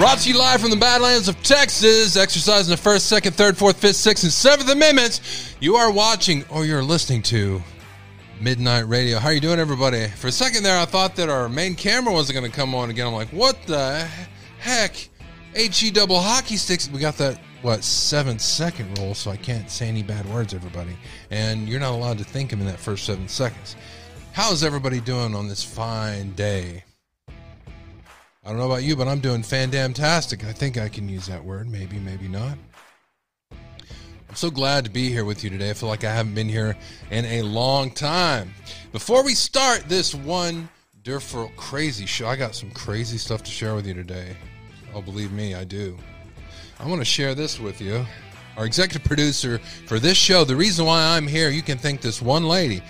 Brought to you live from the Badlands of Texas, exercising the first, second, third, fourth, fifth, sixth, and seventh amendments. You are watching or you're listening to Midnight Radio. How are you doing, everybody? For a second there, I thought that our main camera wasn't going to come on again. I'm like, what the heck? HE double hockey sticks. We got that what seven second rule, so I can't say any bad words, everybody. And you're not allowed to think them in that first seven seconds. How's everybody doing on this fine day? I don't know about you, but I'm doing fandamtastic. I think I can use that word. Maybe, maybe not. I'm so glad to be here with you today. I feel like I haven't been here in a long time. Before we start this one wonderful, crazy show, I got some crazy stuff to share with you today. Oh, believe me, I do. I want to share this with you. Our executive producer for this show, the reason why I'm here, you can thank this one lady.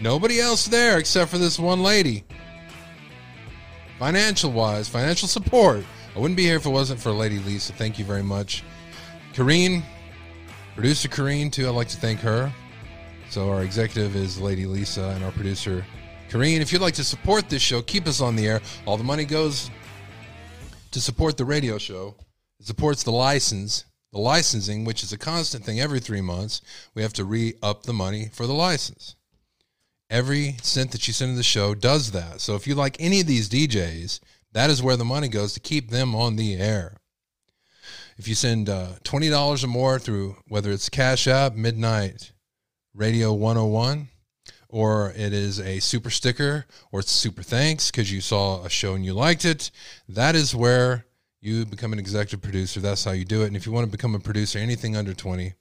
Nobody else there except for this one lady. Financial wise, financial support. I wouldn't be here if it wasn't for Lady Lisa. Thank you very much. Kareen, producer Kareen, too. I'd like to thank her. So our executive is Lady Lisa and our producer Kareen. If you'd like to support this show, keep us on the air. All the money goes to support the radio show. It supports the license, the licensing, which is a constant thing every three months. We have to re up the money for the license. Every cent that you send to the show does that. So if you like any of these DJs, that is where the money goes to keep them on the air. If you send uh, $20 or more through whether it's Cash App, Midnight Radio 101, or it is a super sticker, or it's super thanks because you saw a show and you liked it, that is where you become an executive producer. That's how you do it. And if you want to become a producer, anything under 20,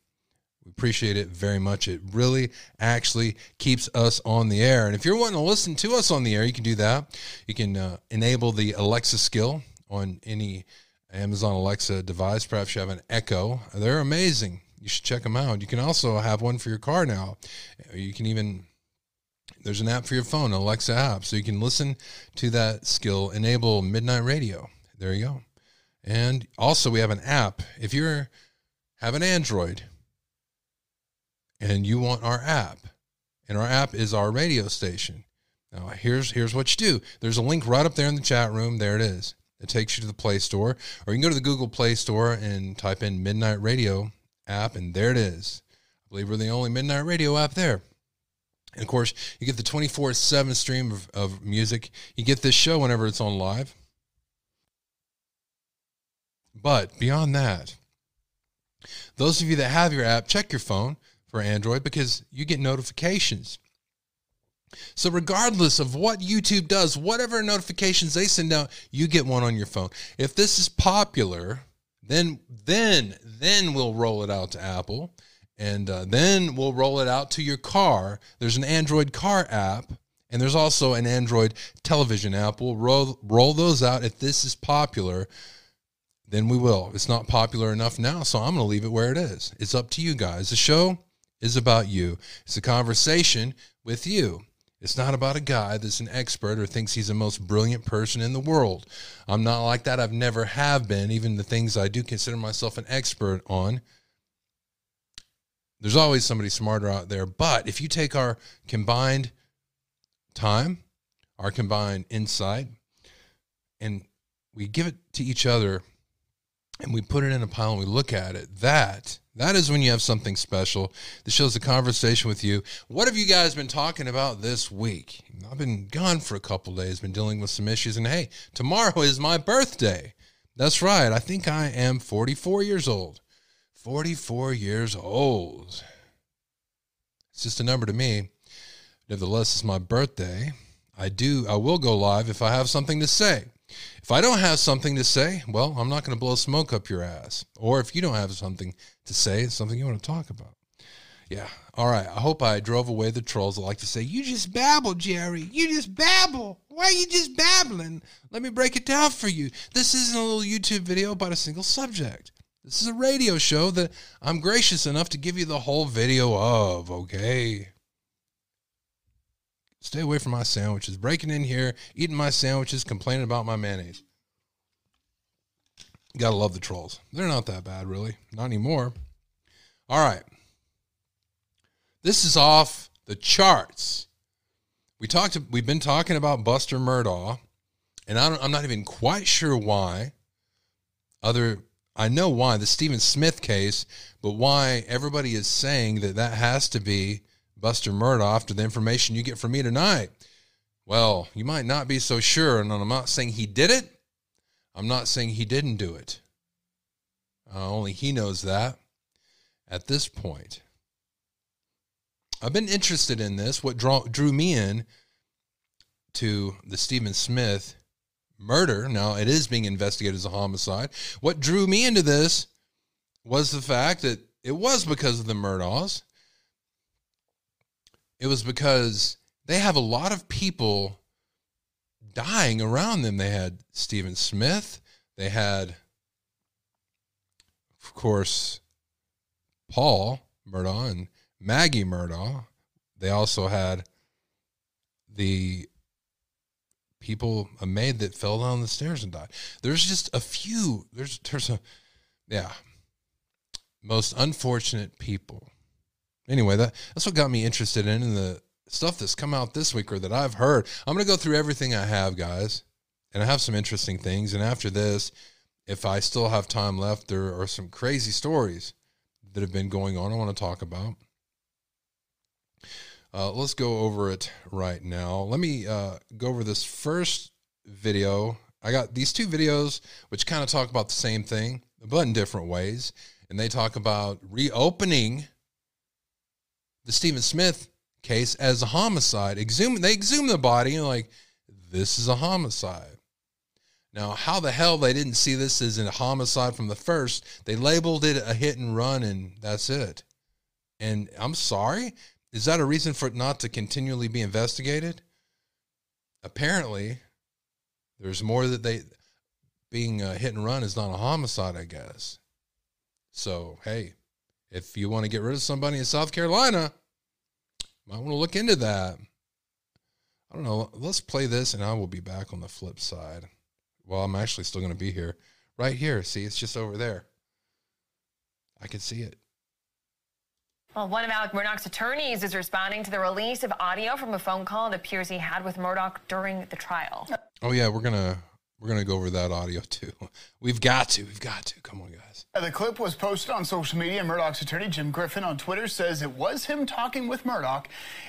we appreciate it very much. It really actually keeps us on the air. And if you're wanting to listen to us on the air, you can do that. You can uh, enable the Alexa skill on any Amazon Alexa device. Perhaps you have an Echo. They're amazing. You should check them out. You can also have one for your car now. You can even there's an app for your phone, Alexa app, so you can listen to that skill. Enable Midnight Radio. There you go. And also, we have an app. If you have an Android and you want our app, and our app is our radio station. Now, here's here's what you do. There's a link right up there in the chat room. There it is. It takes you to the Play Store, or you can go to the Google Play Store and type in Midnight Radio app, and there it is. I believe we're the only Midnight Radio app there. And of course, you get the 24 7 stream of, of music. You get this show whenever it's on live. But beyond that, those of you that have your app, check your phone for Android because you get notifications. So regardless of what YouTube does, whatever notifications they send out, you get one on your phone. If this is popular, then then then we'll roll it out to Apple, and uh, then we'll roll it out to your car. There's an Android car app, and there's also an Android television app. We'll roll roll those out if this is popular then we will. It's not popular enough now, so I'm going to leave it where it is. It's up to you guys. The show is about you. It's a conversation with you. It's not about a guy that's an expert or thinks he's the most brilliant person in the world. I'm not like that. I've never have been. Even the things I do consider myself an expert on, there's always somebody smarter out there. But if you take our combined time, our combined insight, and we give it to each other and we put it in a pile and we look at it, that that is when you have something special. This shows a conversation with you. What have you guys been talking about this week? I've been gone for a couple days, been dealing with some issues, and hey, tomorrow is my birthday. That's right. I think I am 44 years old. 44 years old. It's just a number to me. Nevertheless, it's my birthday. I do I will go live if I have something to say. If I don't have something to say, well, I'm not going to blow smoke up your ass. Or if you don't have something to say, it's something you want to talk about. Yeah. All right. I hope I drove away the trolls that like to say, You just babble, Jerry. You just babble. Why are you just babbling? Let me break it down for you. This isn't a little YouTube video about a single subject. This is a radio show that I'm gracious enough to give you the whole video of, okay? Stay away from my sandwiches. Breaking in here, eating my sandwiches, complaining about my mayonnaise. You gotta love the trolls. They're not that bad, really. Not anymore. All right. This is off the charts. We talked. We've been talking about Buster Murdaugh, and I am not even quite sure why. other I know why the Stephen Smith case, but why everybody is saying that that has to be Buster Murdaugh to the information you get from me tonight. Well, you might not be so sure, and I'm not saying he did it. I'm not saying he didn't do it. Uh, only he knows that at this point. I've been interested in this. What draw, drew me in to the Stephen Smith murder. Now, it is being investigated as a homicide. What drew me into this was the fact that it was because of the Murdaughs. It was because they have a lot of people dying around them. They had Stephen Smith. They had, of course, Paul Murdaugh and Maggie Murdaugh. They also had the people, a maid that fell down the stairs and died. There's just a few. There's there's a yeah. Most unfortunate people. Anyway, that that's what got me interested in, in the stuff that's come out this week or that I've heard. I'm gonna go through everything I have, guys, and I have some interesting things. And after this, if I still have time left, there are some crazy stories that have been going on. I want to talk about. Uh, let's go over it right now. Let me uh, go over this first video. I got these two videos which kind of talk about the same thing, but in different ways. And they talk about reopening the Stephen Smith case as a homicide. Exhume they exhume the body and like this is a homicide. Now, how the hell they didn't see this as a homicide from the first? They labeled it a hit and run, and that's it. And I'm sorry, is that a reason for it not to continually be investigated? Apparently, there's more that they being a hit and run is not a homicide, I guess. So, hey, if you want to get rid of somebody in South Carolina, might want to look into that. I don't know. Let's play this and I will be back on the flip side. Well, I'm actually still going to be here. Right here. See, it's just over there. I can see it. Well, one of Alec Murdaugh's attorneys is responding to the release of audio from a phone call it appears he had with Murdaugh during the trial. Oh yeah, we're gonna we're gonna go over that audio too. We've got to. We've got to. Come on, guys. Uh, the clip was posted on social media. Murdaugh's attorney, Jim Griffin, on Twitter says it was him talking with Murdoch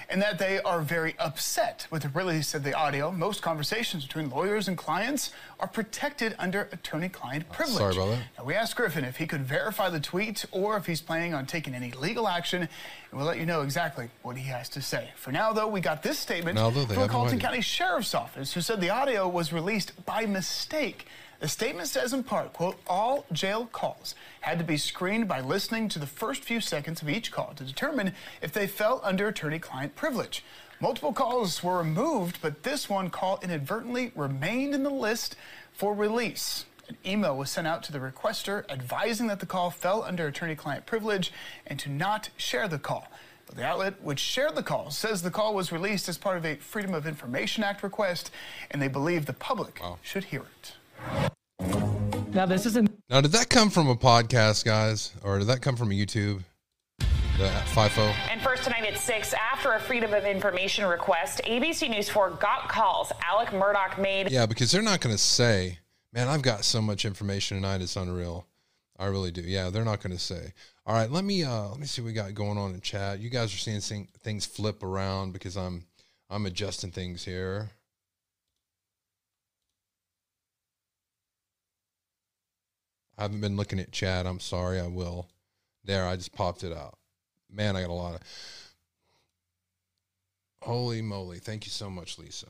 and that they are very upset with the release of the audio. Most conversations between lawyers and clients are protected under attorney client oh, privilege. Sorry about that. Now, we asked Griffin if he could verify the tweet or if he's planning on taking any legal action, and we'll let you know exactly what he has to say. For now, though, we got this statement from the no County Sheriff's Office, who said the audio was released by mistake. The statement says in part, quote, all jail calls had to be screened by listening to the first few seconds of each call to determine if they fell under attorney-client privilege. Multiple calls were removed, but this one call inadvertently remained in the list for release. An email was sent out to the requester advising that the call fell under attorney-client privilege and to not share the call. But the outlet which shared the call says the call was released as part of a Freedom of Information Act request, and they believe the public should hear it. Now, this isn't Now, did that come from a podcast, guys, or did that come from a YouTube? The FIFO. And first tonight at 6, after a Freedom of Information request, ABC News 4 got calls Alec Murdaugh made Yeah, because they're not going to say, "Man, I've got so much information tonight; it's unreal." I really do. Yeah, they're not going to say. All right, let me uh let me see what we got going on in chat. You guys are seeing things flip around because I'm I'm adjusting things here. I haven't been looking at chat. I'm sorry. I will. There, I just popped it out. Man, I got a lot of. Holy moly! Thank you so much, Lisa.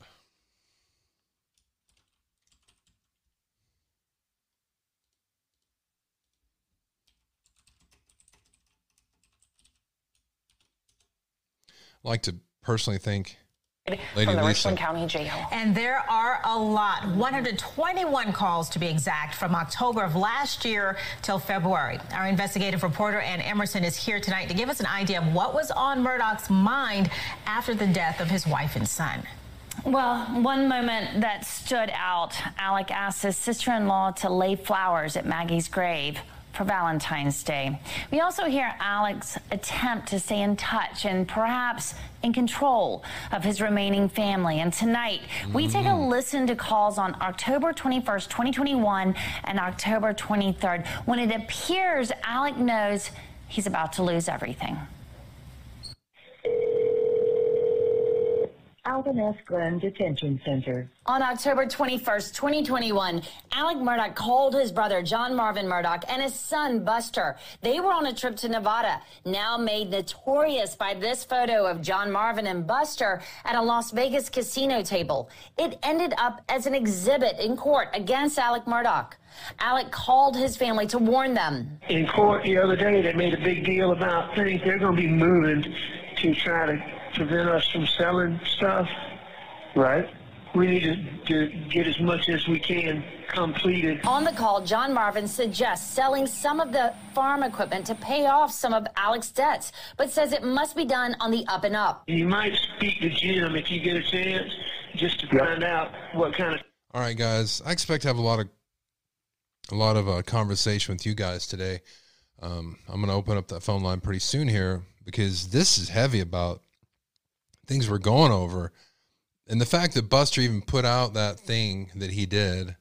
I'd like to personally thank Lady from the Lisa. Richland County Jail. And there are a lot 121 calls to be exact from October of last year till February. Our investigative reporter Ann Emerson is here tonight to give us an idea of what was on Murdaugh's mind after the death of his wife and son. Well, one moment that stood out Alec asked his sister in law to lay flowers at Maggie's grave. for Valentine's Day. We also hear Alex attempt to stay in touch and perhaps in control of his remaining family. And tonight, we take a mm-hmm. listen to calls on October 21st, 2021 and October 23rd when it appears Alec knows he's about to lose everything. Alvin S. Glenn Detention Center. On October 21st, 2021, Alec Murdaugh called his brother John Marvin Murdaugh and his son Buster. They were on a trip to Nevada, now made notorious by this photo of John Marvin and Buster at a Las Vegas casino table. It ended up as an exhibit in court against Alec Murdaugh. Alec called his family to warn them. in court the other day they made a big deal about things they're going to be moving to try to prevent us from selling stuff. Right. We need to, to get as much as we can completed. On the call, John Marvin suggests selling some of the farm equipment to pay off some of Alex's debts, but says it must be done on the up and up. You might speak to Jim if you get a chance, just to find out what kind of All right, guys. I expect to have a lot of a lot of uh, conversation with you guys today. Um, I'm going to open up that phone line pretty soon here because this is heavy about things we're going over, and the fact that Buster even put out that thing that he did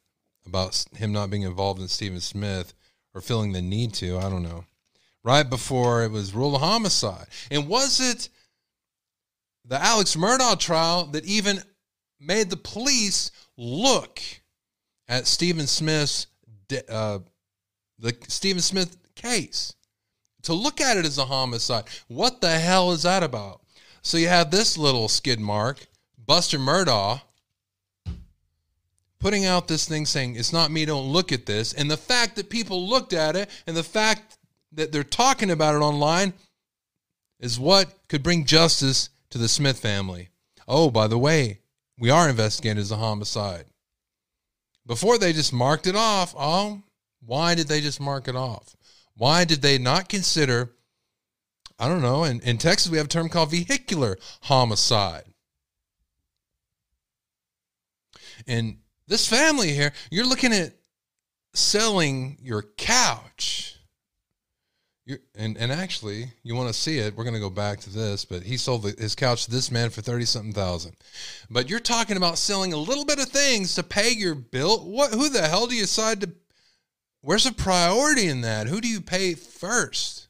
about him not being involved in Stephen Smith or feeling the need to. I don't know. Right before it was ruled a homicide, and was it the Alex Murdaugh trial that even made the police look at Stephen Smith's uh, the Stephen Smith case to look at it as a homicide. What the hell is that about? So you have this little skid mark, Buster Murdaugh, putting out this thing saying it's not me. Don't look at this, and the fact that people looked at it, and the fact that they're talking about it online, is what could bring justice to the Smith family. Oh, by the way, we are investigating as a homicide. Before they just marked it off. Oh, why did they just mark it off? Why did they not consider? I don't know. In, in Texas, we have a term called vehicular homicide. And this family here, you're looking at selling your couch. You're, and, and actually, you want to see it. We're going to go back to this, but he sold the, his couch to this man for 30 something thousand. But you're talking about selling a little bit of things to pay your bill. What? Who the hell do you decide to? Where's the priority in that? Who do you pay first?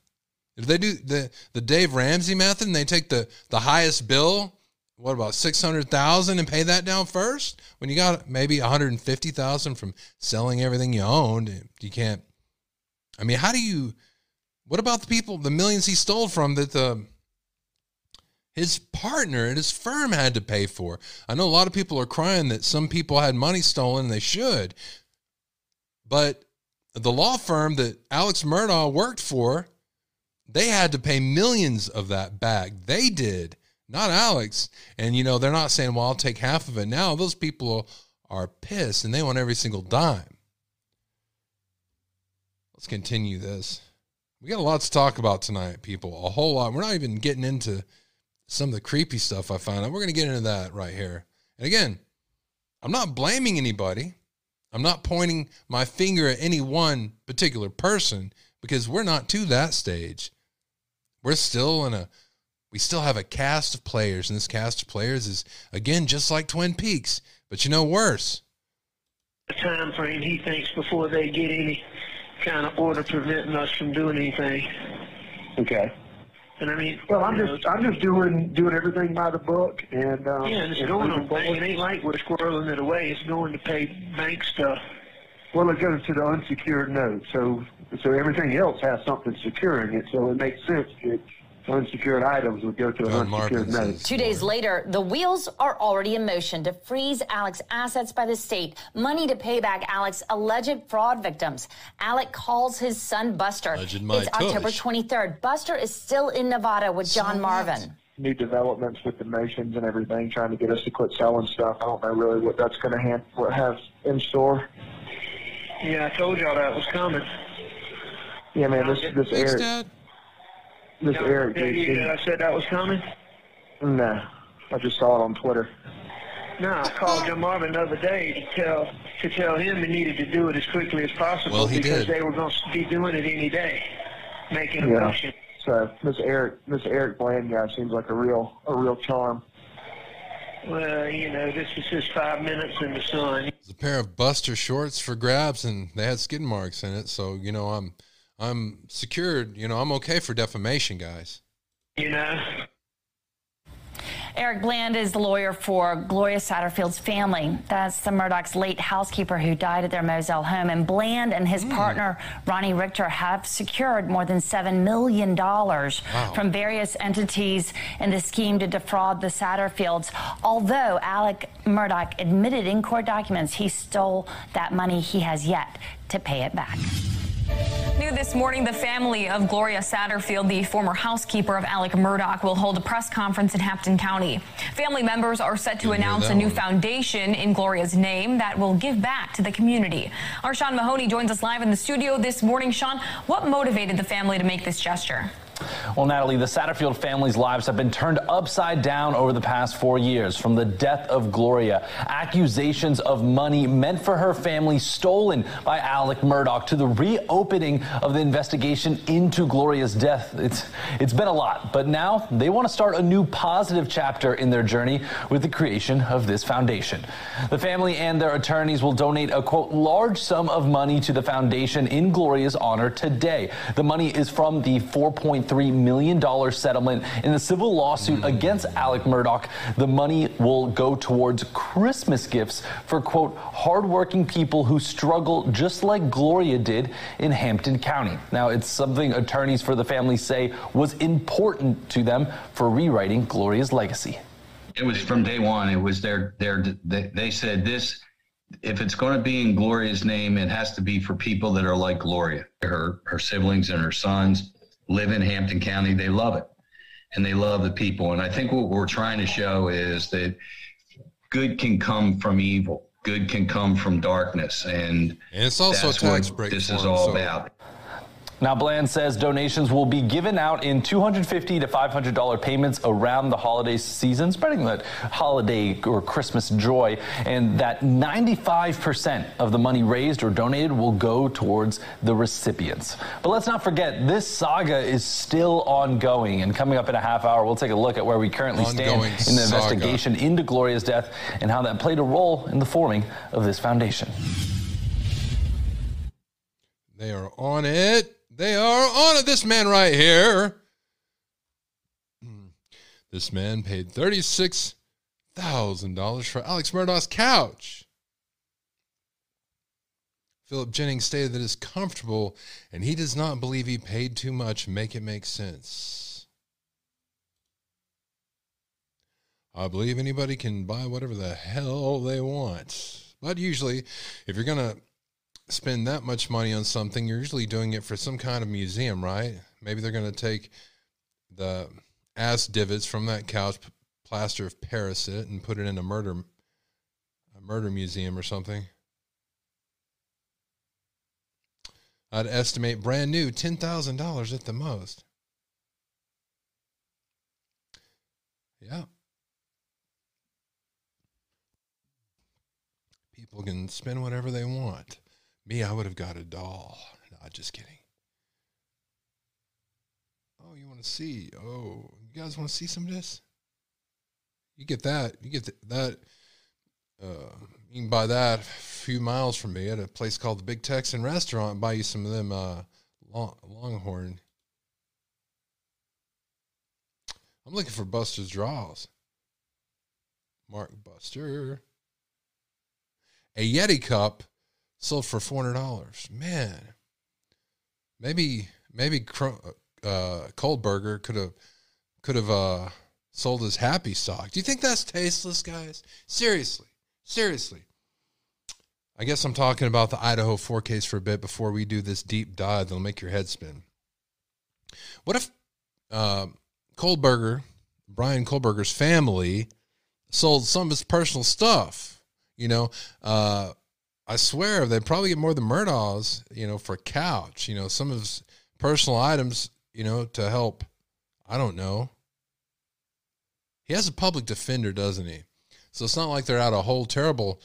If they do the the Dave Ramsey method and they take the the highest bill, what about six hundred thousand and pay that down first? When you got maybe one hundred and fifty thousand from selling everything you owned, you can't. I mean, how do you? What about the people, the millions he stole from that the his partner and his firm had to pay for? I know a lot of people are crying that some people had money stolen and they should, but the law firm that Alex Murdaugh worked for, they had to pay millions of that back. They did, not Alex. And you know, they're not saying, "Well, I'll take half of it." Now those people are pissed and they want every single dime. Let's continue this. We got a lot to talk about tonight, people. A whole lot. We're not even getting into some of the creepy stuff I found out. We're going to get into that right here. And again, I'm not blaming anybody. I'm not pointing my finger at any one particular person because we're not to that stage. We're still in a we still have a cast of players and this cast of players is again just like Twin Peaks, but you know worse. time frame he thinks before they get any kind of order preventing us from doing anything. Okay. And I mean, Well, I'm you know, just I'm just doing doing everything by the book and um, yeah, and it's and going on It ain't like we're squirreling it away. It's going to pay bank stuff. Well, it goes to the unsecured note, so so everything else has something securing it. So it makes sense that unsecured items would go to an unsecured Martin note. Two days later, the wheels are already in motion to freeze Alec's assets by the state, money to pay back Alec's alleged fraud victims. Alec calls his son Buster. Alleged my it's October tush. 23rd. Buster is still in Nevada with John what? Marvin. New developments with the motions and everything, trying to get us to quit selling stuff. I don't know really what that's going to have in store. Yeah, I told y'all that was coming. Yeah, man, this this Thanks, Eric Dad. this Eric Yeah, you, dude. I said that was coming. Nah, I just saw it on Twitter. No, I called Jim Marvin the other day to tell to tell him he needed to do it as quickly as possible Well, he because did. they were going to be doing it any day, making a Yeah. motion. So this Eric, this Eric Bland guy seems like a real, a real charm. Well, you know, this is just five minutes in the sun. It's a pair of Buster shorts for grabs, and they had skid marks in it. So you know, I'm I'm secured. You know, I'm okay for defamation, guys. You know. Eric Bland is the lawyer for Gloria Satterfield's family. That's the Murdaugh's late housekeeper who died at their Moselle home. And Bland and his hmm. partner, Ronnie Richter, have secured more than $7 million from various entities in the scheme to defraud the Satterfields. Although Alec Murdoch admitted in court documents he stole that money, he has yet to pay it back. New this morning, the family of Gloria Satterfield, the former housekeeper of Alec Murdaugh, will hold a press conference in Hampton County. Family members are set to Didn't announce a new one. foundation in Gloria's name that will give back to the community. Our Sean Mahoney joins us live in the studio this morning. Sean, what motivated the family to make this gesture? Well, Natalie, the Satterfield family's lives have been turned upside down over the past four years. From the death of Gloria, accusations of money meant for her family stolen by Alec Murdaugh, to the reopening of the investigation into Gloria's death. It's, it's been a lot, but now they want to start a new positive chapter in their journey with the creation of this foundation. The family and their attorneys will donate a quote large sum of money to the foundation in Gloria's honor today. The money is from the 4.3 million dollar settlement in the civil lawsuit against Alec Murdaugh. The money will go towards Christmas gifts for quote hardworking people who struggle just like Gloria did in Hampton County. Now it's something attorneys for the family say was important to them for rewriting Gloria's legacy. It was from day one. It was their their they, they said this. If it's going to be in Gloria's name, it has to be for people that are like Gloria. Her her siblings and her sons live in Hampton County. They love it, and they love the people. And I think what we're trying to show is that good can come from evil. Good can come from darkness, and And it's also that's a tax what break This is all so- about. Now, Bland says donations will be given out in 250 to $500 payments around the holiday season, spreading that holiday or Christmas joy, and that 95% of the money raised or donated will go towards the recipients. But let's not forget, this saga is still ongoing, and coming up in a half hour, we'll take a look at where we currently Ongoing stand in the saga. investigation into Gloria's death and how that played a role in the forming of this foundation. They are on it. They are on. This man right here. This man paid thirty-six thousand dollars for Alex Murdaugh's couch. Philip Jennings stated that it's comfortable, and he does not believe he paid too much. Make it make sense. I believe anybody can buy whatever the hell they want, but usually, if you're gonna spend that much money on something, you're usually doing it for some kind of museum, right? Maybe they're going to take the ass divots from that couch, plaster of Paris it, and put it in a murder a murder museum or something. I'd estimate brand new ten thousand dollars at the most. Yeah. People can spend whatever they want. Me, I would have got a doll. No, just kidding. Oh, you want to see? Oh, you guys want to see some of this? You get that. You get th- that. Uh, you can buy that a few miles from me at a place called the Big Texan Restaurant. Buy you some of them uh, long, Longhorn. I'm looking for Buster's draws. Mark Buster. A Yeti cup sold for four hundred dollars. Man, maybe maybe uh, could have could have uh, sold his happy stock. Do you think that's tasteless, guys? Seriously, seriously. I guess I'm talking about the Idaho 4 case for a bit before we do this deep dive that'll make your head spin. What if uh, Bryan Kohberger's family, sold some of his personal stuff? You know, uh, I swear they'd probably get more than Murdaugh's, you know, for couch, you know, some of his personal items, you know, to help. I don't know. He has a public defender, doesn't he? So it's not like they're out a whole terrible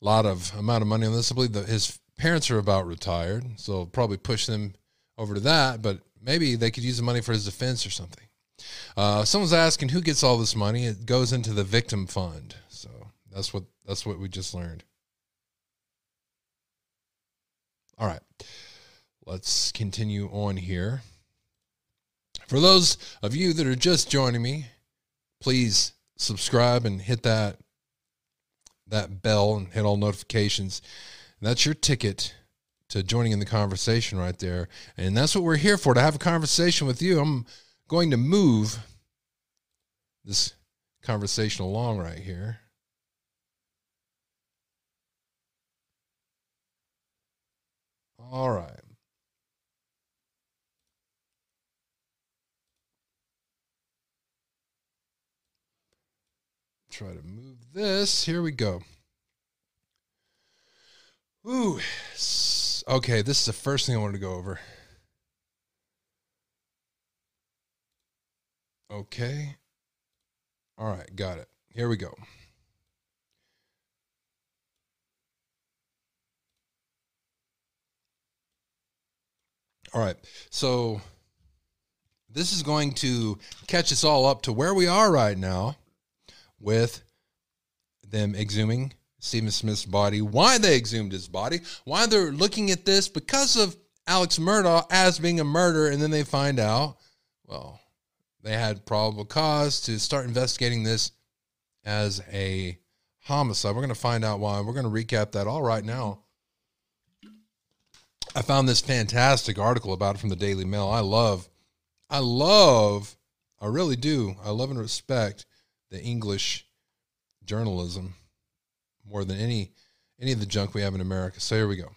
lot of amount of money on this. I believe that his parents are about retired, so probably push them over to that. But maybe they could use the money for his defense or something. Uh, someone's asking who gets all this money. It goes into the victim fund. So that's what that's what we just learned. All right, let's continue on here. For those of you that are just joining me, please subscribe and hit that that bell and hit all notifications. That's your ticket to joining in the conversation right there. And that's what we're here for to have a conversation with you. I'm going to move this conversation along right here. All right. Try to move this. Here we go. Ooh. Okay, this is the first thing I wanted to go over. Okay. All right, got it. Here we go. All right. So this is going to catch us all up to where we are right now with them exhuming Stephen Smith's body, why they exhumed his body, why they're looking at this because of Alex Murdaugh as being a murder, and then they find out, well, they had probable cause to start investigating this as a homicide. We're going to find out why. We're going to recap that all right now. I found this fantastic article about it from the Daily Mail. I love, I love, I really do. I love and respect the English journalism more than any any of the junk we have in America. So here we go.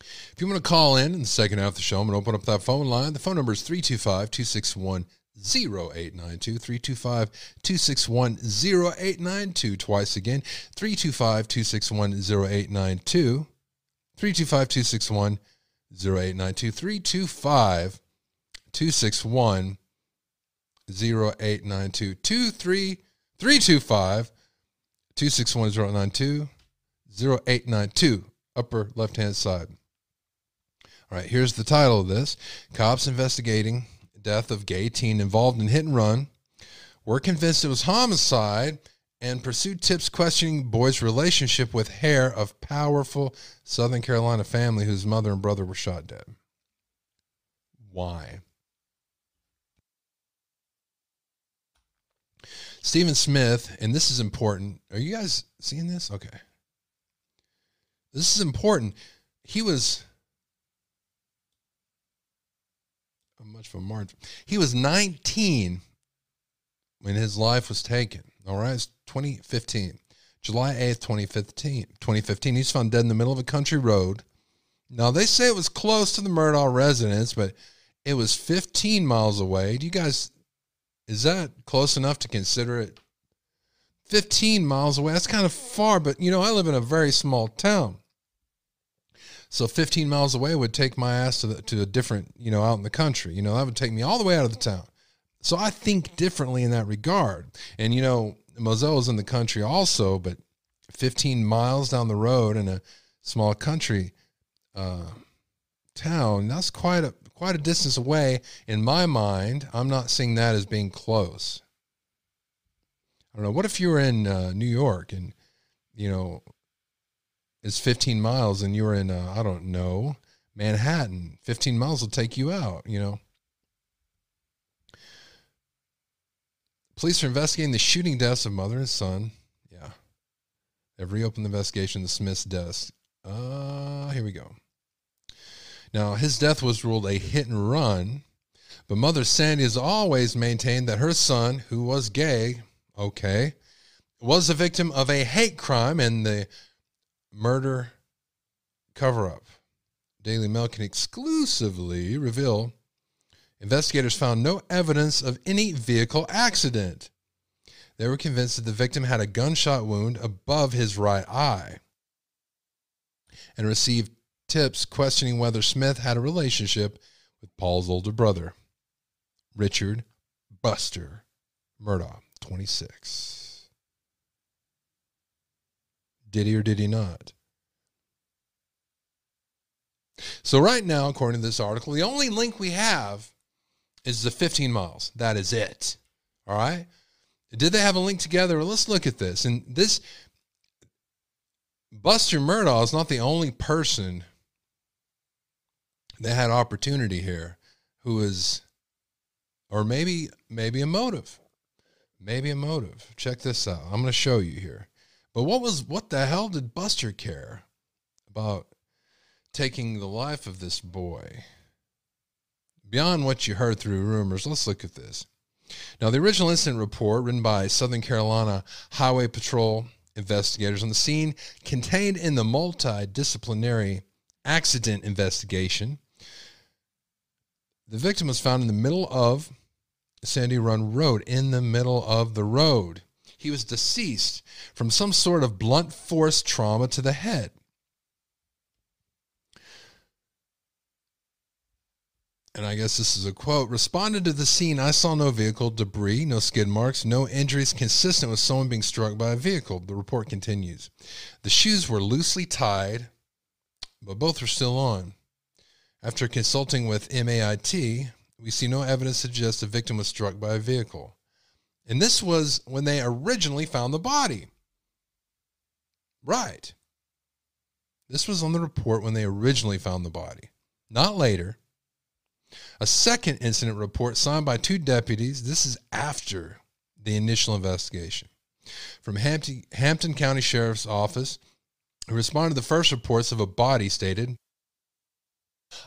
If you want to call in in the second half of the show, I'm going to open up that phone line. The phone number is 325 261 0892 325 261 0892 twice again 325 261 0892 325 261 0892 325 261 0892 325 261 0892 0892 upper left hand side. All right, here's the title of this Cops investigating death of gay teen involved in hit and run. We're convinced it was homicide and pursued tips questioning boy's relationship with heir of powerful Southern Carolina family whose mother and brother were shot dead. Why? Stephen Smith, and this is important. Are you guys seeing this? Okay. This is important. He was much of a margin? He was 19 when his life was taken. All right, 2015, July 8th, 2015. 2015. He's found dead in the middle of a country road. Now they say it was close to the Murdaugh residence, but it was 15 miles away. Do you guys is that close enough to consider it 15 miles away? That's kind of far, but you know, I live in a very small town. So 15 miles away would take my ass to the, to a different, you know, out in the country. You know, that would take me all the way out of the town. So I think differently in that regard. And you know, Moselle is in the country also, but 15 miles down the road in a small country uh, town, that's quite a quite a distance away. In my mind, I'm not seeing that as being close. I don't know. What if you were in uh, New York and you know it's 15 miles and you're in uh, I don't know Manhattan? 15 miles will take you out. You know. Police are investigating the shooting deaths of mother and son. Yeah. They've reopened the investigation of Smith's deaths. Uh, here we go. Now, his death was ruled a hit and run, but Mother Sandy has always maintained that her son, who was gay, okay, was the victim of a hate crime and the murder cover up. Daily Mail can exclusively reveal investigators found no evidence of any vehicle accident. They were convinced that the victim had a gunshot wound above his right eye and received tips questioning whether Smith had a relationship with Paul's older brother, Richard Buster Murdaugh, 26. Did he or did he not? So, right now, according to this article, the only link we have is the 15 miles. That is it. All right. Did they have a link together? Let's look at this. And this Buster Murdaugh is not the only person that had opportunity here who is or maybe maybe a motive. Maybe a motive. Check this out. I'm going to show you here. But what was what the hell did Buster care about taking the life of this boy? Beyond what you heard through rumors, let's look at this. Now, the original incident report written by Southern Carolina Highway Patrol investigators on the scene contained in the multidisciplinary accident investigation. The victim was found in the middle of Sandy Run Road, in the middle of the road. He was deceased from some sort of blunt force trauma to the head. And I guess this is a quote, responded to the scene. I saw no vehicle debris, no skid marks, no injuries consistent with someone being struck by a vehicle. The report continues. The shoes were loosely tied, but both were still on. After consulting with MAIT, we see no evidence suggests the victim was struck by a vehicle. And this was when they originally found the body. Right. This was on the report when they originally found the body, not later a second incident report signed by two deputies, this is after the initial investigation, from Hampton, Hampton County Sheriff's Office, who responded to the first reports of a body stated,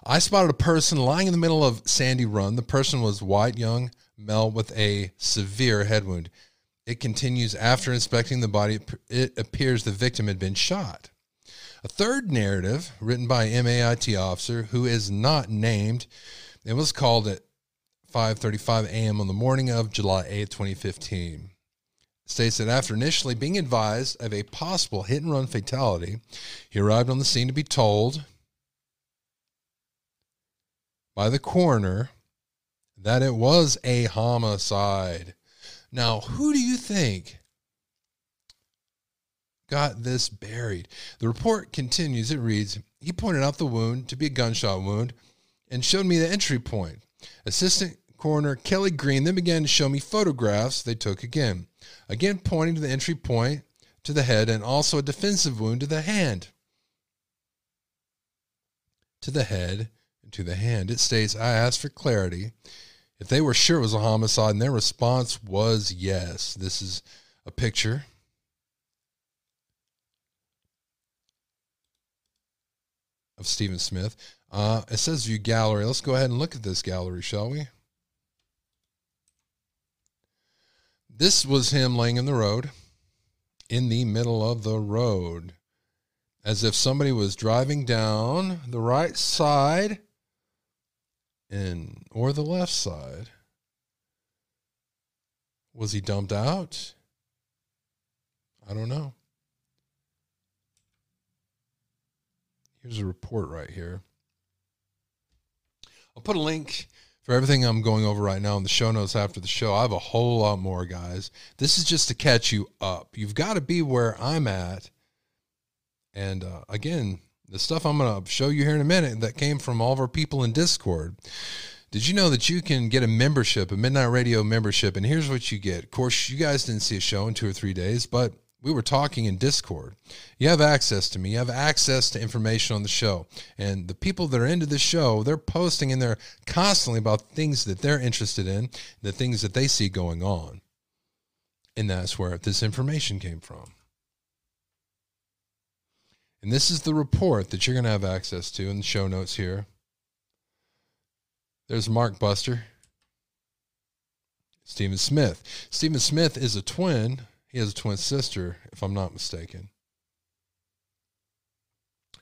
I spotted a person lying in the middle of Sandy Run. The person was white, young male with a severe head wound. It continues after inspecting the body, it appears the victim had been shot. A third narrative, written by MAIT officer who is not named, it was called at 5:35 a.m. on the morning of July 8, 2015. states that after initially being advised of a possible hit and run fatality, he arrived on the scene to be told by the coroner that it was a homicide. Now, who do you think got this buried? The report continues. It reads He pointed out the wound to be a gunshot wound and showed me the entry point. Assistant Coroner Kelly Green then began to show me photographs they took again, again pointing to the entry point to the head and also a defensive wound to the hand. To the head and to the hand. It states, I asked for clarity if they were sure it was a homicide, and their response was yes. This is a picture. Of Stephen Smith. Uh, it says view gallery. Let's go ahead and look at this gallery, shall we? This was him laying in the road, in the middle of the road, as if somebody was driving down the right side and or the left side. Was he dumped out? I don't know. Here's a report right here. I'll put a link for everything I'm going over right now in the show notes after the show. I have a whole lot more, guys. This is just to catch you up. You've got to be where I'm at. And uh, again, the stuff I'm going to show you here in a minute that came from all of our people in Discord. Did you know that you can get a membership, a Midnight Radio membership? And here's what you get. Of course, you guys didn't see a show in two or three days, but we were talking in Discord. You have access to me. You have access to information on the show. And the people that are into the show, they're posting in there constantly about things that they're interested in, the things that they see going on. And that's where this information came from. And this is the report that you're going to have access to in the show notes here. There's Mark Buster. Stephen Smith. Stephen Smith is a twin he has a twin sister, if I'm not mistaken.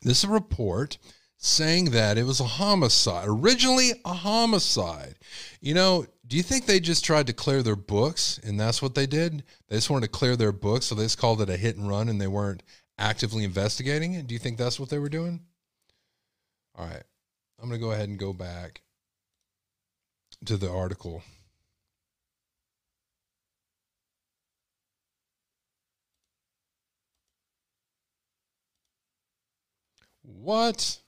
This is a report saying that it was a homicide, originally a homicide. You know, do you think they just tried to clear their books and that's what they did? They just wanted to clear their books, so they just called it a hit and run and they weren't actively investigating it? Do you think that's what they were doing? All right. I'm going to go ahead and go back to the article. What?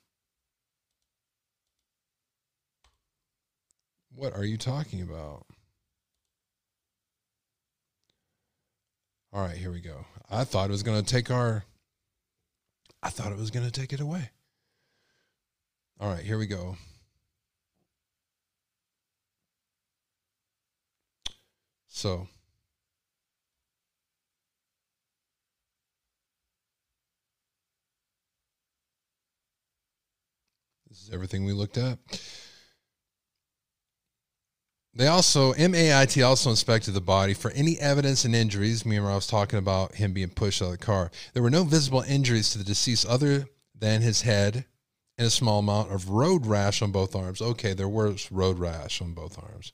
What are you talking about? All right, here we go. I thought it was going to take our. I thought it was going to take it away. All right, here we go. So. This is everything we looked at. They also MAIT also inspected the body for any evidence and injuries. Me and I was talking about him being pushed out of the car. There were no visible injuries to the deceased other than his head and a small amount of road rash on both arms. Okay, there was road rash on both arms.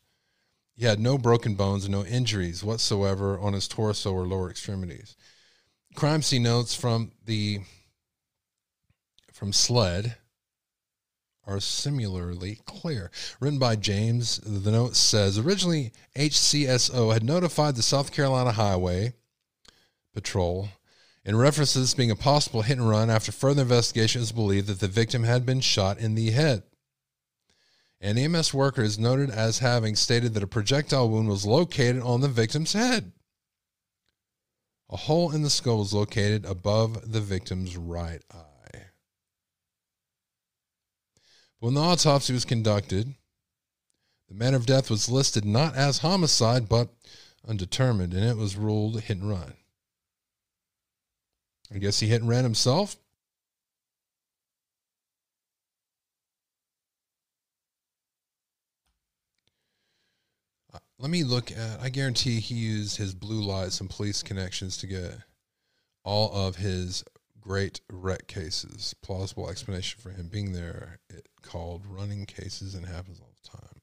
He had no broken bones and no injuries whatsoever on his torso or lower extremities. Crime scene notes from the from SLED are similarly clear. Written by James, the note says originally HCSO had notified the South Carolina Highway Patrol in reference to this being a possible hit and run after further investigation it was believed that the victim had been shot in the head. An EMS worker is noted as having stated that a projectile wound was located on the victim's head. A hole in the skull was located above the victim's right eye. When the autopsy was conducted, the manner of death was listed not as homicide, but undetermined, and it was ruled hit and run. I guess he hit and ran himself. Uh, Let me look at. I guarantee he used his blue lights and police connections to get all of his great wreck cases. Plausible explanation for him being there. It called running cases and happens all the time.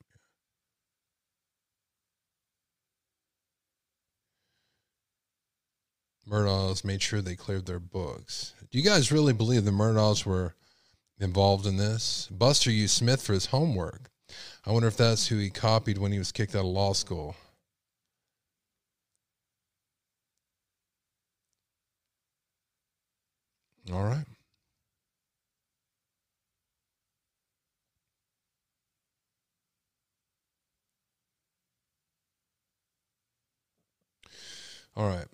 Murdaughs made sure they cleared their books. Do you guys really believe the Murdaughs were involved in this? Buster used Smith for his homework. I wonder if that's who he copied when he was kicked out of law school. All right. All right.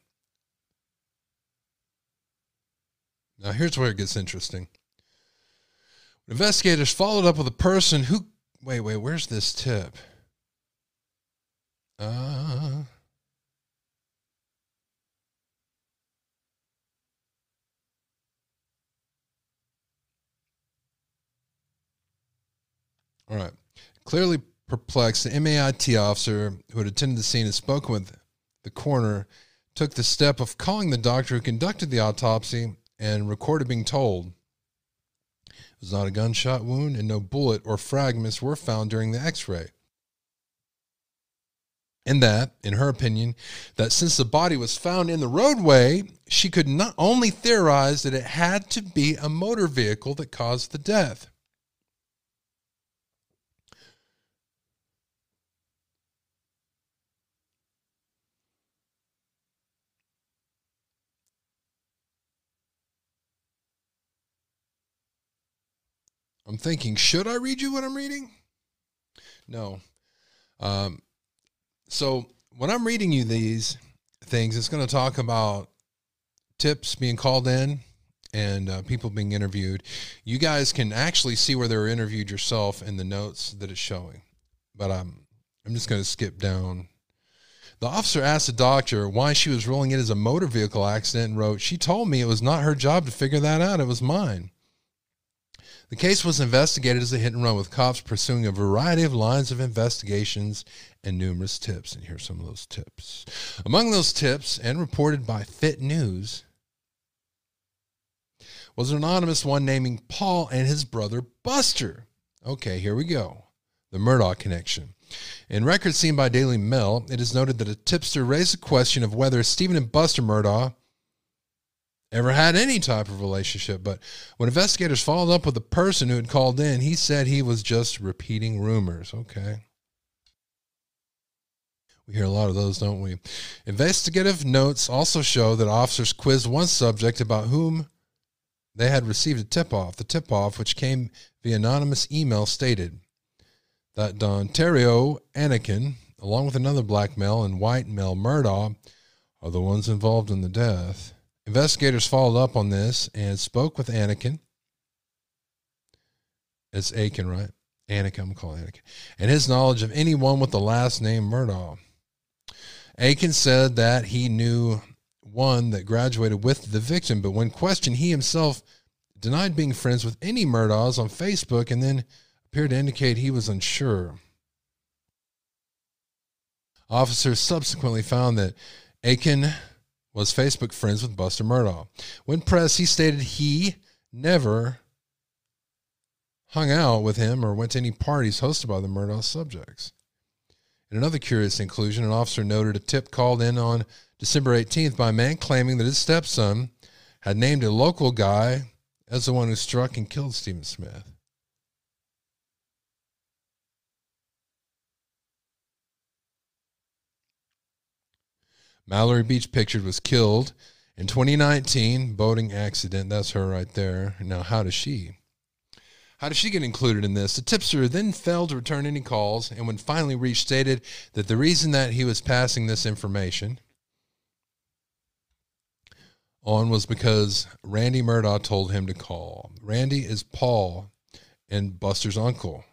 Now, here's where it gets interesting. Investigators followed up with a person who. Wait, wait, where's this tip? Uh. All right. Clearly perplexed, the MAIT officer who had attended the scene and spoken with the coroner took the step of calling the doctor who conducted the autopsy and recorded being told it was not a gunshot wound and no bullet or fragments were found during the x ray. And that, in her opinion, that since the body was found in the roadway, she could not only theorize that it had to be a motor vehicle that caused the death. I'm thinking, should I read you what I'm reading? No. Um, so when I'm reading you these things, it's going to talk about tips being called in and uh, people being interviewed. You guys can actually see where they were interviewed yourself in the notes that it's showing. But I'm I'm just going to skip down. The officer asked the doctor why she was ruling it as a motor vehicle accident and wrote, She told me it was not her job to figure that out. It was mine. The case was investigated as a hit and run with cops pursuing a variety of lines of investigations and numerous tips. And here's some of those tips. Among those tips, and reported by FITSNews, was an anonymous one naming Paul and his brother Buster. Okay, here we go. The Murdaugh connection. In records seen by Daily Mail, it is noted that a tipster raised the question of whether Stephen and Buster Murdaugh ever had any type of relationship. But when investigators followed up with the person who had called in, he said he was just repeating rumors. Okay. We hear a lot of those, don't we? Investigative notes also show that officers quizzed one subject about whom they had received a tip off. The tip off, which came via anonymous email, stated that Dontario Anakin, along with another black male and white male Murdaugh, are the ones involved in the death. Investigators followed up on this and spoke with Anakin. It's Aiken, right? Anakin, I'm calling Anakin. And his knowledge of anyone with the last name Murdaugh. Aiken said that he knew one that graduated with the victim, but when questioned, he himself denied being friends with any Murdaughs on Facebook and then appeared to indicate he was unsure. Officers subsequently found that Aiken was Facebook friends with Buster Murdaugh. When pressed, he stated he never hung out with him or went to any parties hosted by the Murdaugh subjects. In another curious inclusion, an officer noted a tip called in on December 18th by a man claiming that his stepson had named a local guy as the one who struck and killed Stephen Smith. Mallory Beach pictured was killed in 2019 boating accident. That's her right there. Now, how does she? How does she get included in this? The tipster then failed to return any calls, and when finally reached, stated that the reason that he was passing this information on was because Randy Murdaugh told him to call. Randy is Paul and Buster's uncle,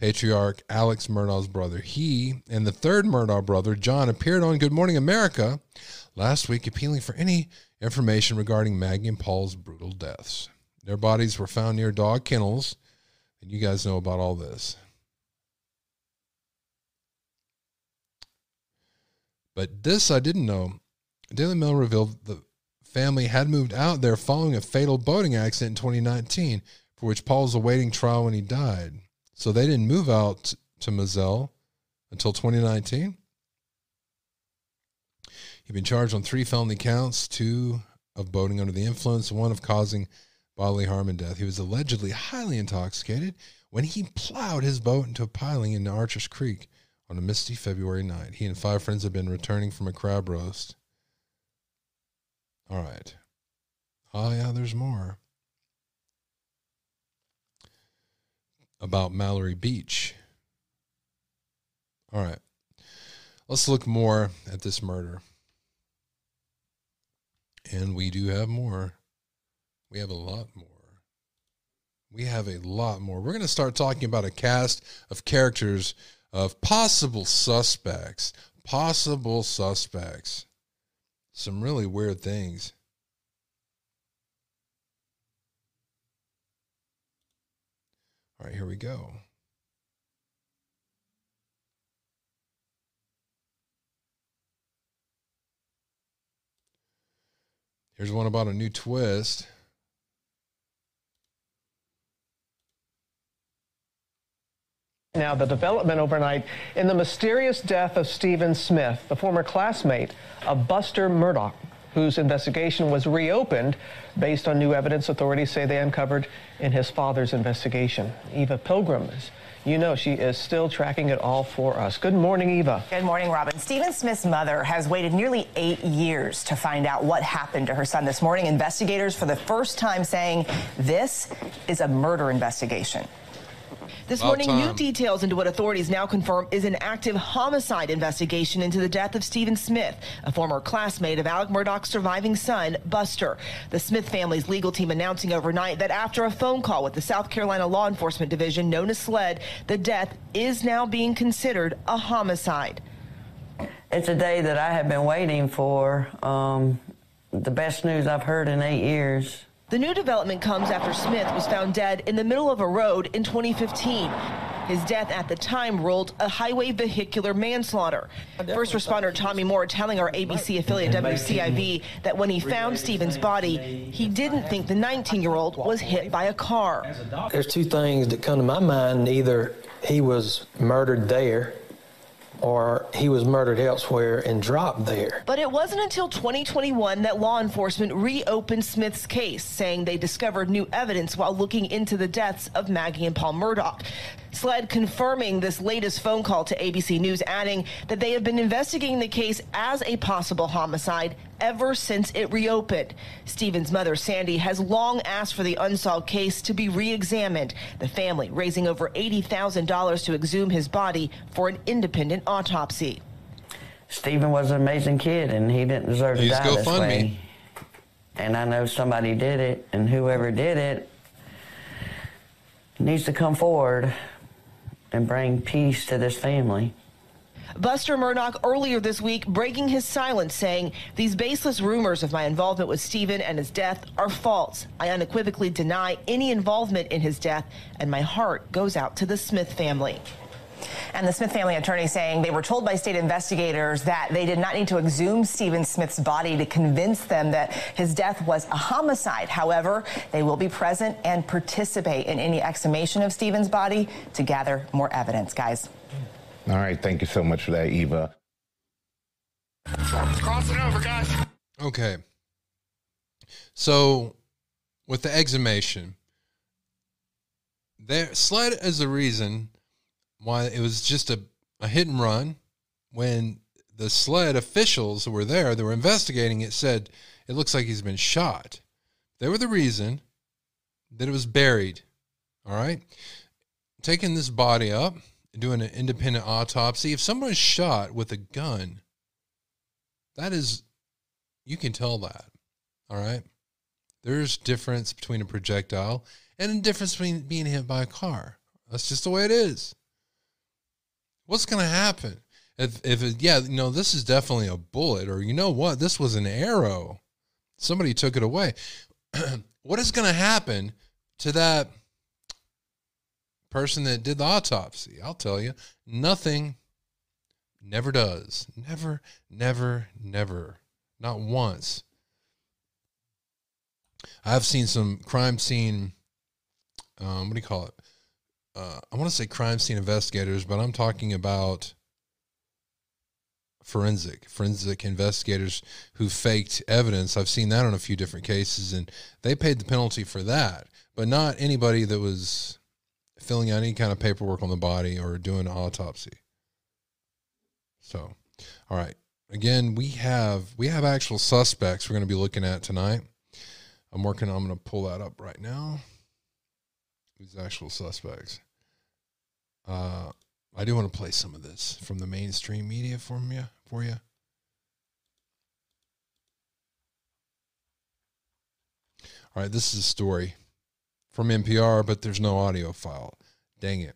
patriarch Alex Murdaugh's brother. He and the third Murdaugh brother, John, appeared on Good Morning America last week appealing for any information regarding Maggie and Paul's brutal deaths. Their bodies were found near dog kennels, and you guys know about all this. But this I didn't know. Daily Mail revealed the family had moved out there following a fatal boating accident in 2019, for which Paul was awaiting trial when he died. So they didn't move out to Moselle until 2019. He'd been charged on three felony counts two of boating under the influence, one of causing bodily harm and death. He was allegedly highly intoxicated when he plowed his boat into a piling in Archers Creek on a misty February night. He and five friends had been returning from a crab roast. All right. Oh, yeah, there's more. About Mallory Beach. All right. Let's look more at this murder. And we do have more. We have a lot more. We have a lot more. We're going to start talking about a cast of characters of possible suspects. Possible suspects. Some really weird things. All right, here we go. Here's one about a new twist. Now, the development overnight in the mysterious death of Stephen Smith, the former classmate of Buster Murdaugh, whose investigation was reopened based on new evidence authorities say they uncovered in his father's investigation. Eva Pilgrim is you know she is still tracking it all for us. Good morning, Eva. Good morning, Robin. Stephen Smith's mother has waited nearly eight years to find out what happened to her son this morning. Investigators, for the first time, saying this is a murder investigation. This morning, new details into what authorities now confirm is an active homicide investigation into the death of Stephen Smith, a former classmate of Alex Murdaugh's surviving son, Buster. The Smith family's legal team announcing overnight that after a phone call with the South Carolina Law Enforcement Division known as SLED, the death is now being considered a homicide. It's a day that I have been waiting for. Um, the best news I've heard in eight years. The new development comes after Smith was found dead in the middle of a road in 2015. His death at the time ruled a highway vehicular manslaughter. First responder Tommy Moore telling our ABC affiliate WCIV that when he found Stephen's body, he didn't think the 19 year old was hit by a car. There's two things that come to my mind. Either he was murdered there or he was murdered elsewhere and dropped there. But it wasn't until 2021 that law enforcement reopened Smith's case, saying they discovered new evidence while looking into the deaths of Maggie and Paul Murdaugh. SLED confirming this latest phone call to ABC News, adding that they have been investigating the case as a possible homicide ever since it reopened. Stephen's mother, Sandy, has long asked for the unsolved case to be re examined, the family raising over $80,000 to exhume his body for an independent autopsy. Stephen was an amazing kid, and he didn't deserve to Please die go this fund way. me. And I know somebody did it, and whoever did it needs to come forward and bring peace to this family. Buster Murdaugh earlier this week breaking his silence, saying, These baseless rumors of my involvement with Stephen and his death are false. I unequivocally deny any involvement in his death, and my heart goes out to the Smith family. And the Smith family attorney saying they were told by state investigators that they did not need to exhume Stephen Smith's body to convince them that his death was a homicide. However, they will be present and participate in any exhumation of Stephen's body to gather more evidence, guys. All right, thank you so much for that, Eva. Cross it over, guys. Okay. So, with the exhumation, there SLED is the reason why it was just a, a hit and run. When the SLED officials who were there, they were investigating it, said it looks like he's been shot. They were the reason that it was buried. All right. Taking this body up, doing an independent autopsy. If someone's shot with a gun, that is, you can tell that. All right. There's difference between a projectile and a difference between being hit by a car. That's just the way it is. What's going to happen if, if it, yeah, you know, this is definitely a bullet, or you know what, this was an arrow. Somebody took it away. what is going to happen to that person that did the autopsy? I'll tell you, nothing. Never does. Never, never, never. Not once. I've seen some crime scene. Um, what do you call it? Uh, I want to say crime scene investigators, but I'm talking about forensic forensic investigators who faked evidence. I've seen that on a few different cases, and they paid the penalty for that. But not anybody that was filling out any kind of paperwork on the body or doing an autopsy. So, all right. Again, we have we have actual suspects we're going to be looking at tonight. I'm working. I'm going to pull that up right now. These actual suspects. Uh, I do want to play some of this from the mainstream media for you. For you. All right, this is a story from NPR, but there's no audio file. Dang it.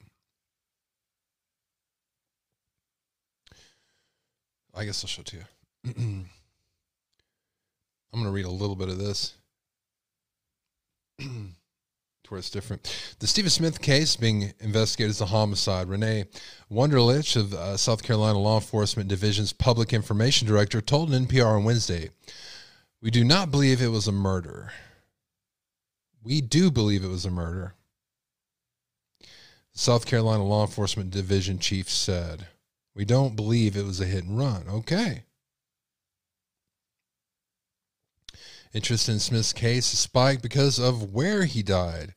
I guess I'll show it to you. I'm going to read a little bit of this where it's different. The Stephen Smith case being investigated as a homicide. Renee Wunderlich of uh, South Carolina Law Enforcement Division's Public Information Director told an NPR on Wednesday, "We do not believe it was a murder. We do believe it was a murder." The South Carolina Law Enforcement Division chief said, "We don't believe it was a hit and run." Okay. Interest in Smith's case spiked because of where he died